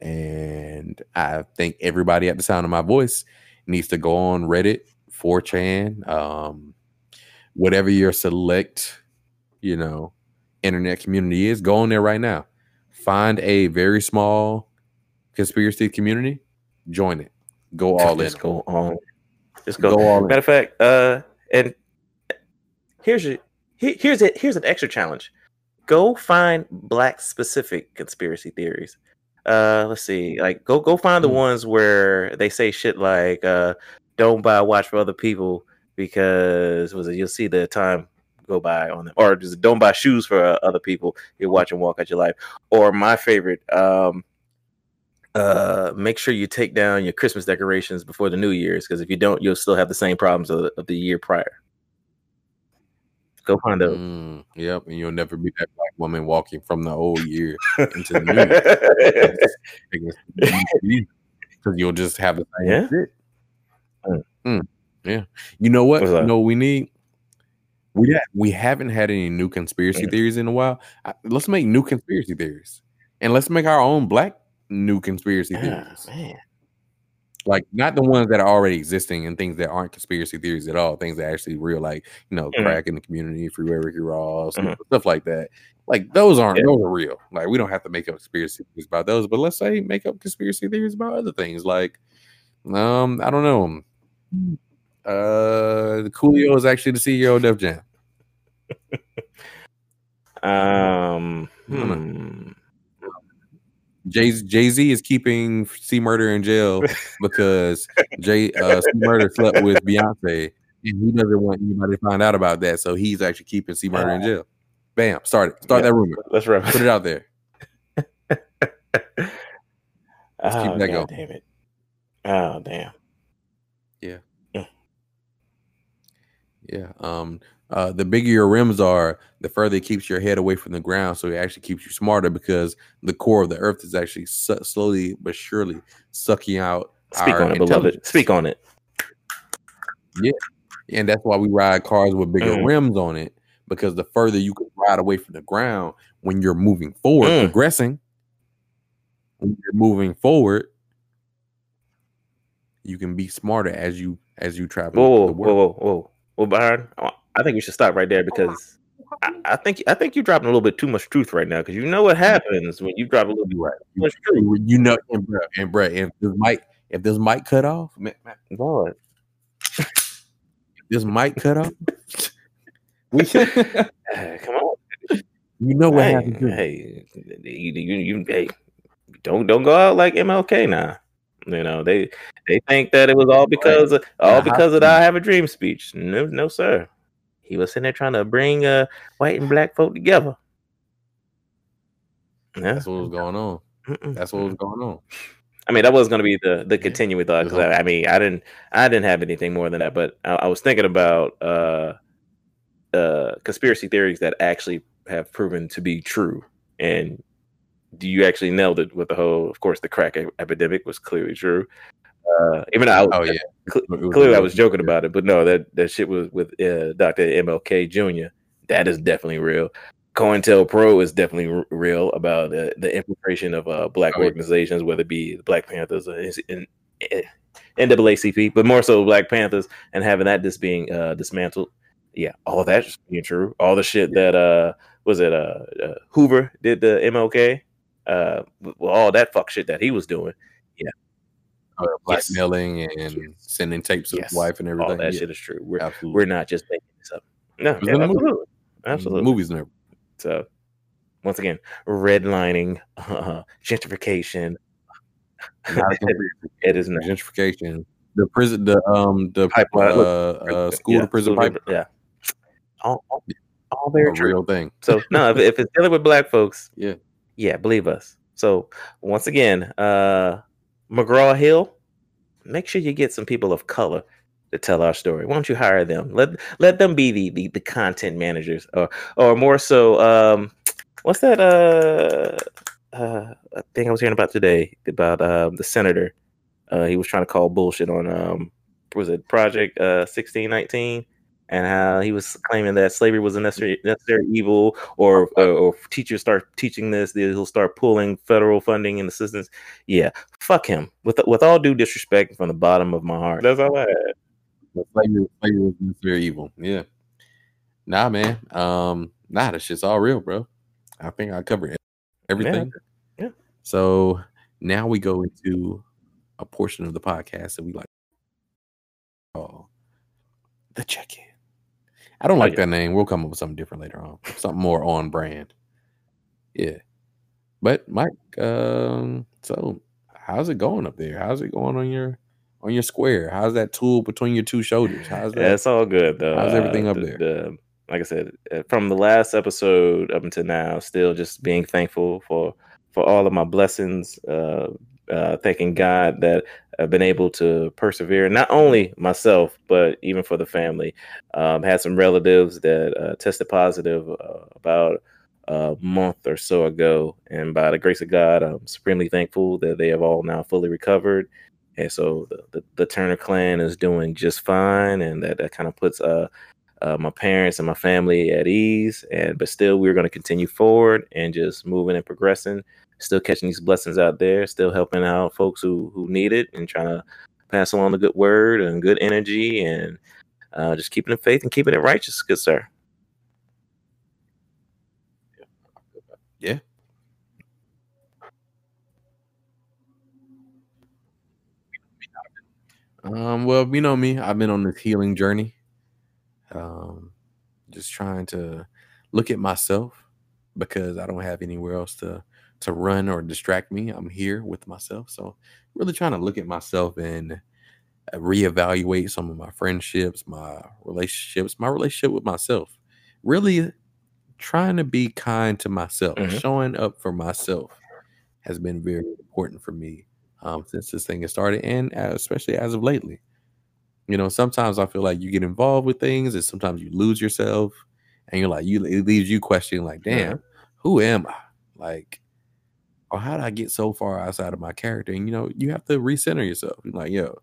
and I think everybody at the sound of my voice needs to go on Reddit, 4chan, um, whatever your select, you know, internet community is. Go on there right now. Find a very small conspiracy community, join it. Go all in. Just go on. Just go. Go all in. Matter of fact, uh, and here's your he- here's it. Here's an extra challenge. Go find black specific conspiracy theories. Uh, let's see. Like, go go find Hmm. the ones where they say shit like, uh, "Don't buy a watch for other people because was it you'll see the time go by on them," or just don't buy shoes for uh, other people. You'll watch them walk out your life. Or my favorite, um, uh, make sure you take down your Christmas decorations before the New Year's because if you don't, you'll still have the same problems of, of the year prior. Go find out. Mm, yep, and you'll never be that black woman walking from the old year into the new. Because you'll just have the same Yeah. shit. Mm, yeah. You know what? You what we need? We ha- we haven't had any new conspiracy Mm. theories in a while. I- Let's make new conspiracy theories, and let's make our own black new conspiracy Ah, theories. man. Like not the ones that are already existing and things that aren't conspiracy theories at all. Things that are actually real, like you know, Mhm. crack in the community, freeway Ricky Ross, Mhm. stuff like that. Like those aren't Yeah. those are real. Like we don't have to make up conspiracy theories about those, but let's say make up conspiracy theories about other things. Like, um, I don't know. Uh, the Coolio is actually the CEO of Def Jam. Um, I don't know. hmm. Jay Jay Z is keeping C Murder in jail because Jay uh, C Murder slept with Beyonce, and he doesn't want anybody to find out about that. So he's actually keeping C Murder in jail. Bam! Start it. Start Yeah, that rumor. Let's run. Put it out there. oh, keep that God going. damn it. Oh, damn. Yeah. Yeah. Um. Uh. The bigger your rims are, the further it keeps your head away from the ground. So it actually keeps you smarter because the core of the Earth is actually su- slowly but surely sucking out. Speak on it, beloved. Speak on it. Yeah. And that's why we ride cars with bigger Mhm. rims on it because the further you can ride away from the ground when you're moving forward, Mm. progressing, when you're moving forward, you can be smarter as you as you travel. Whoa, whoa, whoa, whoa, whoa. Byron, I- think we should stop right there oh, because I, I think I think you're dropping a little bit too much truth right now because you know what mm-hmm. happens when you drop a little bit Right. too much truth. You, know, and bro, and bro, if this mic if this mic cut off, man, man, Lord. this mic cut off, we Come on. you know what hey, happens. hey, you, you, you, hey, don't don't go out like MLK now. You know they they think that it was all because of, all because of the "I Have a Dream" speech. No, no, sir. He was sitting there trying to bring uh white and black folk together. Yeah, That's what was going on. Mm-mm. That's what was going on. I mean, that was going to be the the continuing thought because I, I mean, I didn't I didn't have anything more than that, but I, I was thinking about uh uh conspiracy theories that actually have proven to be true. And do you actually nailed it with the whole? Of course, the crack epidemic was clearly true. Uh, even though I was, Oh yeah, cl- clearly I was joking about it, but no, that that shit was with uh, Dr. MLK Jr. That is definitely real. COINTELPRO is definitely r- real about uh, the infiltration of uh, black Oh, organizations, whether it be the Black Panthers or is- in, eh, NAACP, but more so Black Panthers, and having that just being uh, dismantled. Yeah, all that just being true. All the shit that uh was it uh, uh Hoover did the MLK, uh, well, all that fuck shit that he was doing. Yeah, Uh, blackmailing and sending tapes to Yes. his wife and everything. all that yeah, shit is true. We're absolutely. we're not just making this up. No, yeah, in the movie. absolutely, absolutely. Movies never. So, once again, redlining, uh, gentrification. Not a it is not. gentrification. The prison, the um, the Pipeline, uh, uh, school yeah, to prison school to- pipe, Yeah. All, all, all a very true. real thing. So no, if, if it's dealing with black folks, Yeah. yeah, believe us. So once again, uh McGraw Hill, make sure you get some people of color to tell our story. Why don't you hire them? Let let them be the the, the content managers, or or more so, um, what's that uh uh thing I was hearing about today about uh, the senator? Uh, he was trying to call bullshit on um was it Project uh sixteen nineteen and how he was claiming that slavery was a necessary necessary evil, or or, or teachers start teaching this, he'll start pulling federal funding and assistance. Yeah, fuck him. With with all due disrespect from the bottom of my heart. That's all I had. Slavery, slavery was necessary evil. Yeah. Nah, man. Um, nah, that shit's all real, bro. I think I covered everything. Yeah. So now we go into a portion of the podcast that we like. Oh, the check-in. I don't Oh, like that name. We'll come up with something different later on. Something more on brand. Yeah. But Mike, um, so how's it going up there? How's it going on your on your square? How's that tool between your two shoulders? How's that? Yeah, it's all good though. How's everything Uh, up the- there? the- like I said, uh, from the last episode up until now, still just being thankful for for all of my blessings, uh, uh, thanking God that I've been able to persevere. Not only myself, but even for the family. Um, had some relatives that uh, tested positive uh, about a month or so ago, and by the grace of God, I'm supremely thankful that they have all now fully recovered. And so the, the, the Turner clan is doing just fine, and that, that kind of puts uh, uh, my parents and my family at ease. And but still, we're going to continue forward and just moving and progressing. Still catching these blessings out there. Still helping out folks who who need it and trying to pass along the good word and good energy and uh, just keeping the faith and keeping it righteous. Good sir. Yeah. Um, well, you know me, I've been on this healing journey. Um, just trying to look at myself because I don't have anywhere else to to run or distract me. I'm here with myself. So really trying to look at myself and uh, reevaluate some of my friendships, my relationships, my relationship with myself. Really trying to be kind to myself, Mhm. showing up for myself has been very important for me um, since this thing has started, and uh, especially as of lately. You know, sometimes I feel like you get involved with things, and sometimes you lose yourself, and you're like, you it leaves you questioning, like, damn, who am I? Like, Oh, or how did I get so far outside of my character? And you know, you have to recenter yourself. You're like, yo,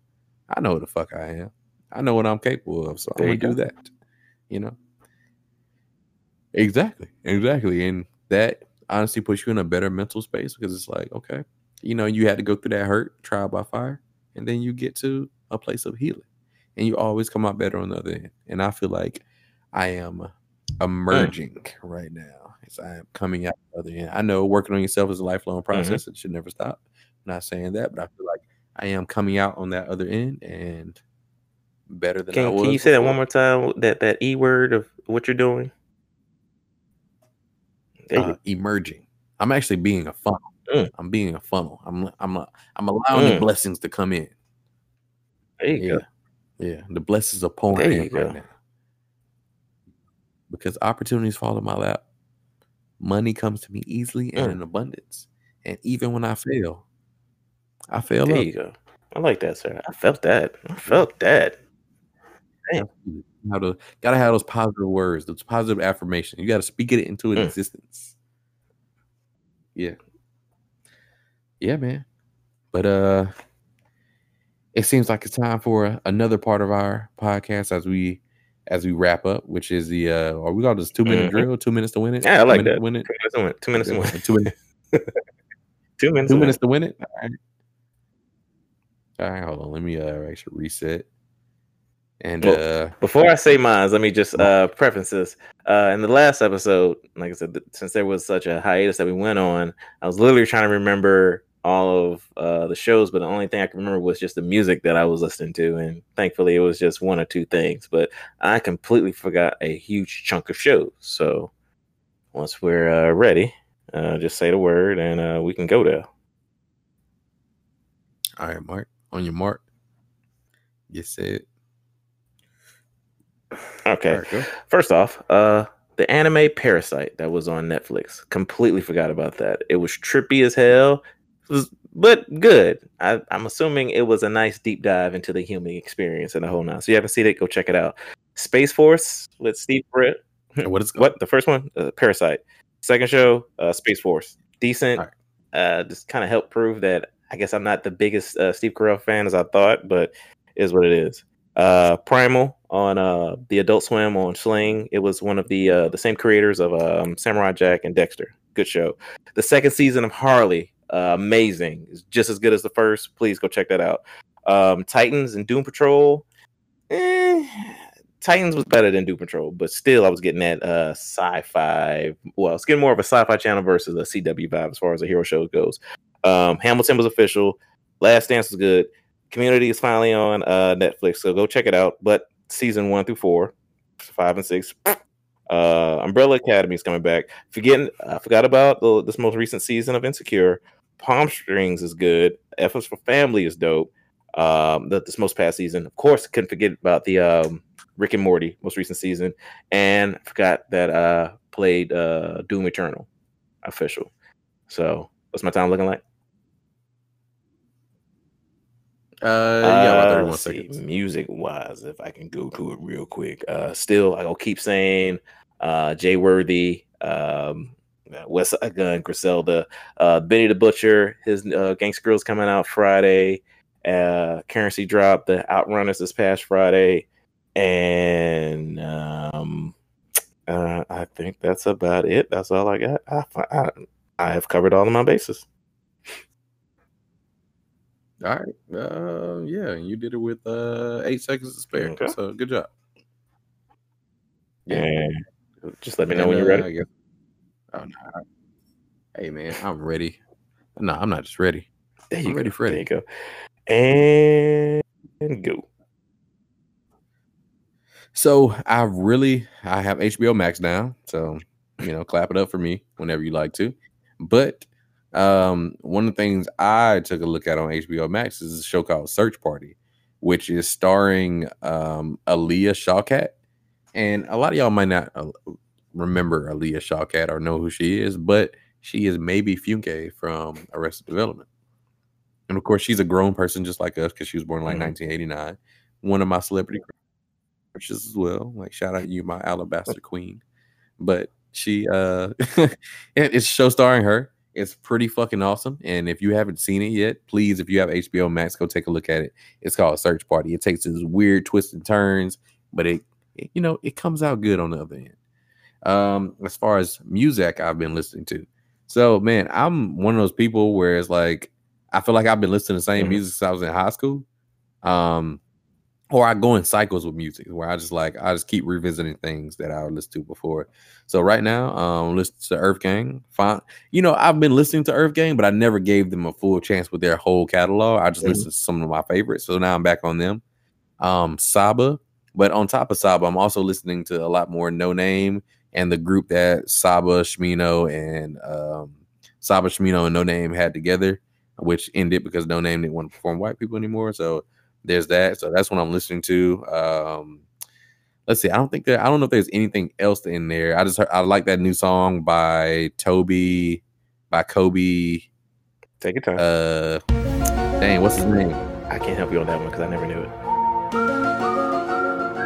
I know who the fuck I am. I know what I'm capable of, so I'm gonna do that. You know. Exactly. Exactly. And that honestly puts you in a better mental space because it's like, okay, you know, you had to go through that hurt, trial by fire, and then you get to a place of healing. And you always come out better on the other end. And I feel like I am emerging right now. As I am coming out the other end. I know working on yourself is a lifelong process. It should never stop. I'm not saying that, but I feel like I am coming out on that other end and better than I Can, was. can you say that one more time? That that e word of what you're doing. You uh, emerging. I'm actually being a funnel. Mm. I'm being a funnel. I'm I'm I'm allowing the Mm. blessings to come in. There you yeah. go. Yeah, the blessings are pouring in right now. Because opportunities fall in my lap. Money comes to me easily and Mm. in abundance. And even when I fail, I fail There up. you go. I like that, sir. I felt that. I felt that. Damn. To, gotta have those positive words, those positive affirmations. You gotta speak it into Mm. existence. Yeah. Yeah, man. But uh it seems like it's time for another part of our podcast as we as we wrap up, which is the uh are we got this two minute Mhm. drill, two minutes to win it? Yeah, I like that. win it. Two minutes to win. Two minutes to win. Two minutes. Two minutes. Two to win. minutes to win it. All right. All right, hold on. Let me uh actually reset. And Well, uh Before I say mine, let me just uh, preface this. Uh, in the last episode, like I said, since there was such a hiatus that we went on, I was literally trying to remember all of uh, the shows, but the only thing I can remember was just the music that I was listening to, and thankfully it was just one or two things. But I completely forgot a huge chunk of shows. So once we're uh, ready, uh, just say the word, and uh, we can go there. all right, Mark. On your mark. You said Okay. Right. First off, uh the anime Parasite that was on Netflix. Completely forgot about that. It was trippy as hell. But good. I, I'm assuming it was a nice deep dive into the human experience and the whole nine. So you haven't seen it, go check it out. Space Force with Steve Britt. What is what the first one? Uh, Parasite. Second show, uh, Space Force. Decent. Uh, just kind of helped prove that I guess I'm not the biggest uh, Steve Carell fan as I thought, but is what it is. Uh, Primal on uh, the Adult Swim on Sling. It was one of the uh, the same creators of um, Samurai Jack and Dexter. Good show. The second season of Harley, uh, amazing. It's just as good as the first. Please go check that out. Um, Titans and Doom Patrol. Eh, Titans was better than Doom Patrol, but still, I was getting that uh, sci-fi. Well, it's getting more of a sci-fi channel versus a CW vibe as far as a hero show goes. Um, Hamilton was official. Last Dance was good. Community is finally on uh, Netflix, so go check it out. But season one through four, five and six. Uh, Umbrella Academy is coming back. Forgetting, I forgot about the, this most recent season of Insecure. Palm Springs is good. Efforts for Family is dope. Um, the, this most past season, of course, couldn't forget about the um, Rick and Morty most recent season, and forgot that uh played uh Doom Eternal official. So, what's my time looking like? Uh, yeah, about Uh, 31 let's see, seconds. music wise, if I can go to it real quick. Uh, still, I'll keep saying uh, Jay Worthy, um, Westside Gunn, Griselda, uh, Benny the Butcher, his uh, Gangsta Girls coming out Friday. Uh, Currency dropped the Outrunners this past Friday, and um, uh, I think that's about it. That's all I got. I, I, I have covered all of my bases. All right. Uh, yeah, you did it with uh eight seconds to spare. Okay. So good job. And just let me know And, when you're uh, ready. Oh, no. Hey man, I'm ready. No, I'm not just ready. There you I'm go. ready for There you go. And go. So I really I have HBO Max now. So you know, clap it up for me whenever you like to. But um one of the things I took a look at on HBO Max is a show called Search Party, which is starring um Alia Shawkat. And a lot of y'all might not uh, remember Alia Shawkat or know who she is, but she is Maeby Fünke from Arrested Development. And of course, she's a grown person just like us because she was born in like Mhm. 1989. One of my celebrity crushes as well. Like shout out to you, my alabaster queen. But she uh it's a show starring her. It's pretty fucking awesome. And if you haven't seen it yet, please, if you have HBO Max, go take a look at it. It's called Search Party. It takes these weird twists and turns, but it, it you know, it comes out good on the other end. Um, as far as music I've been listening to. So man, I'm one of those people where it's like I feel like I've been listening to the same Mhm. music since I was in high school. Um, or I go in cycles with music where I just like I just keep revisiting things that I listened to before. So right now, um, listen to Earth Gang. Fine, you know I've been listening to Earth Gang, but I never gave them a full chance with their whole catalog. I just Mhm. listened to some of my favorites. So now I'm back on them. Um, Saba, but on top of Saba, I'm also listening to a lot more Noname and the group that Saba, Smino, and um, Saba, Smino, and Noname had together, which ended because Noname didn't want to perform white people anymore. So there's that. So that's what I'm listening to. Um, let's see. I don't think that I don't know if there's anything else in there. I just heard, I like that new song by Toby, by Kobe. Take your time. Uh, dang, what's his name? I can't help you on that one because I never knew it.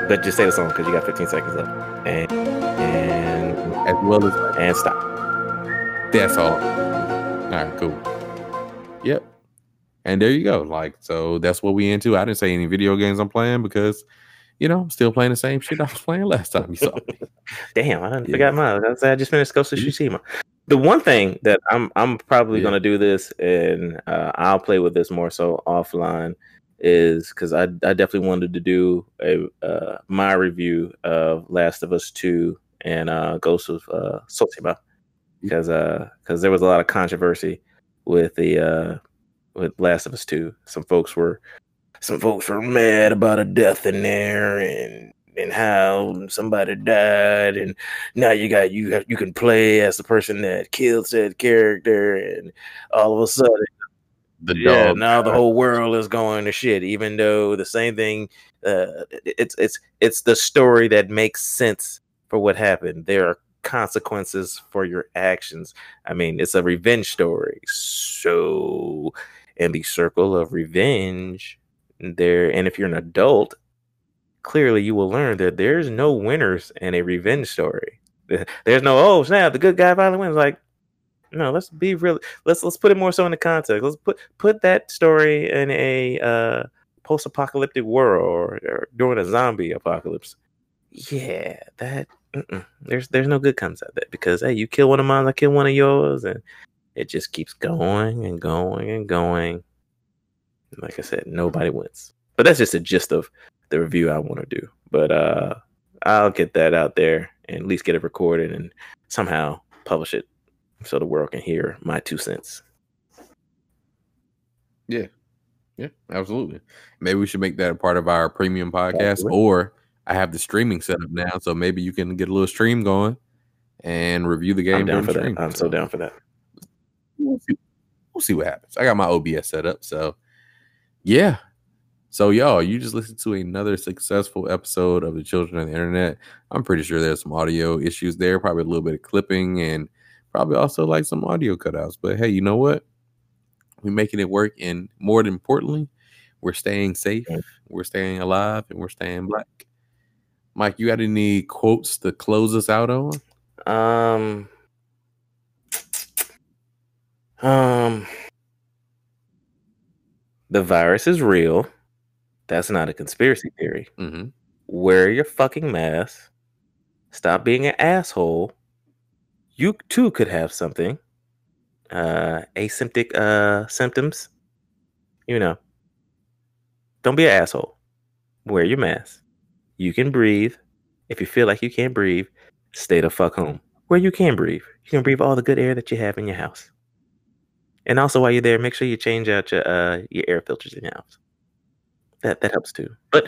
But just say the song because you got 15 seconds left. And and well as and stop. That's all. All right, cool. Yep. And there you go. Like, so that's what we into. I didn't say any video games I'm playing because, you know, I'm still playing the same shit I was playing last time you saw me. Damn, I done Yeah. forgot mine. I I just finished Ghost of Tsushima. The one thing that I'm I'm probably Yeah. gonna do this and uh, I'll play with this more so offline is because I I definitely wanted to do a uh, my review of Last of Us Two and uh, Ghost of uh, Tsushima because because there was a lot of controversy with the uh, with Last of Us Two. Some folks were some folks were mad about a death in there and and how somebody died and now you got you have, you can play as the person that killed said character and all of a sudden The yeah dog. now the whole world is going to shit even though the same thing uh it's it's it's the story that makes sense for what happened. There are consequences for your actions. I mean it's a revenge story. So in the circle of revenge there and if you're an adult clearly you will learn that there's no winners in a revenge story. There's no oh snap the good guy finally wins. Like no let's be real let's let's put it more so in the context. Let's put put that story in a uh post-apocalyptic world or, or during a zombie apocalypse. Yeah that mm-mm. there's there's no good comes out of that because hey you kill one of mine i kill one of yours and it just keeps going and going and going like i said nobody wins but that's just the gist of the review i want to do but uh i'll get that out there and at least get it recorded and somehow publish it so the world can hear my two cents Yeah. Yeah, absolutely. Maybe we should make that a part of our premium podcast, Absolutely. or I have the streaming set up now, so maybe you can get a little stream going and review the game. i'm down for that i'm so down for that we'll see, we'll see what happens. I got my OBS set up, so yeah. So y'all, you just listened to another successful episode of the Children of the Internet. I'm pretty sure there's some audio issues there, probably a little bit of clipping, and probably also like some audio cutouts. But hey, you know what? We're making it work, and more importantly, We're staying safe. We're staying alive, and we're staying black. Mike, you got any quotes to close us out on? Um, um, the virus is real. That's not a conspiracy theory. Mm-hmm. Wear your fucking mask. Stop being an asshole. You too could have something. Uh, asymptomatic uh symptoms. You know. Don't be an asshole. Wear your mask. You can breathe. If you feel like you can't breathe, stay the fuck home. Where you can breathe. You can breathe all the good air that you have in your house. And also while you're there, make sure you change out your uh your air filters in your house. That that helps too. But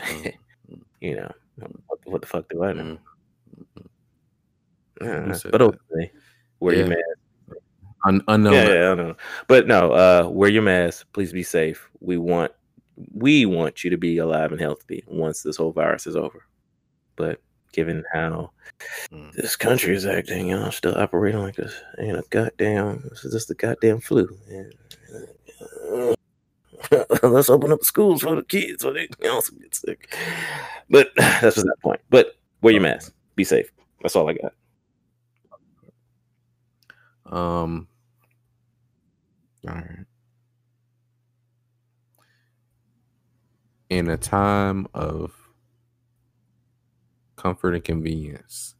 you know, what, what the fuck do I know? You Uh, but ultimately, wear your mask. Un- unknown. Yeah, yeah, I know. But no, uh, wear your mask. Please be safe. We want we want you to be alive and healthy once this whole virus is over. But given mm. how mm. this country is acting, y'all still operating like this ain't a goddamn this is just the goddamn flu. And, uh, Let's open up the schools for the kids so they can also get sick. But that's just that point. But wear your mask. Be safe. That's all I got. Um. All right. In a time of comfort and convenience,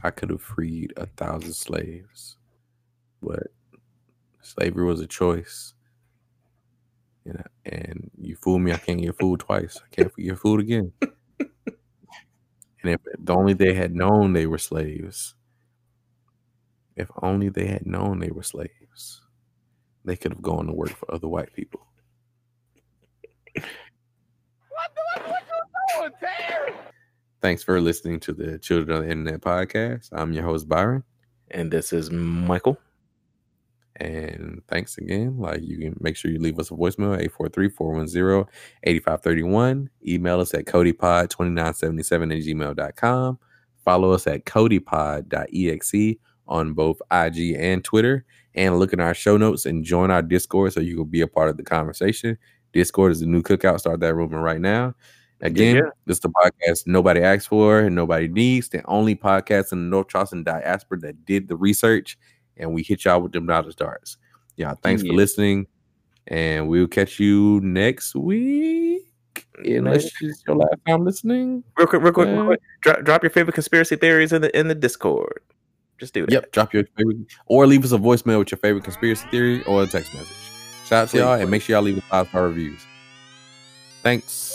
I could have freed a thousand slaves, but slavery was a choice. You know, and you fool me, I can't get fooled twice. I can't get fooled again. and if the only they had known they were slaves, if only they had known they were slaves, they could have gone to work for other white people. Thanks for listening to the Children of the Internet podcast. I'm your host, Byron. And this is Michael. And thanks again. Like you can make sure you leave us a voicemail 843-410-8531. Email us at codypod2977 at gmail.com. Follow us at codypod.exe on both IG and Twitter. And look in our show notes and join our Discord so you can be a part of the conversation. Discord is the new cookout. Start that rumor right now. Again, Yeah. this is the podcast nobody asked for and nobody needs. The only podcast in the North Charleston diaspora that did the research, and we hit y'all with them knowledge darts. Y'all, thanks for listening, and we'll catch you next week. Unless it's your last time listening. Real quick, real quick, real Yeah. quick. Drop, drop your favorite conspiracy theories in the in the Discord. Just do it. Yep, drop your favorite or leave us a voicemail with your favorite conspiracy theory or a text message. Shout out to y'all and make sure y'all leave us five star reviews. Thanks.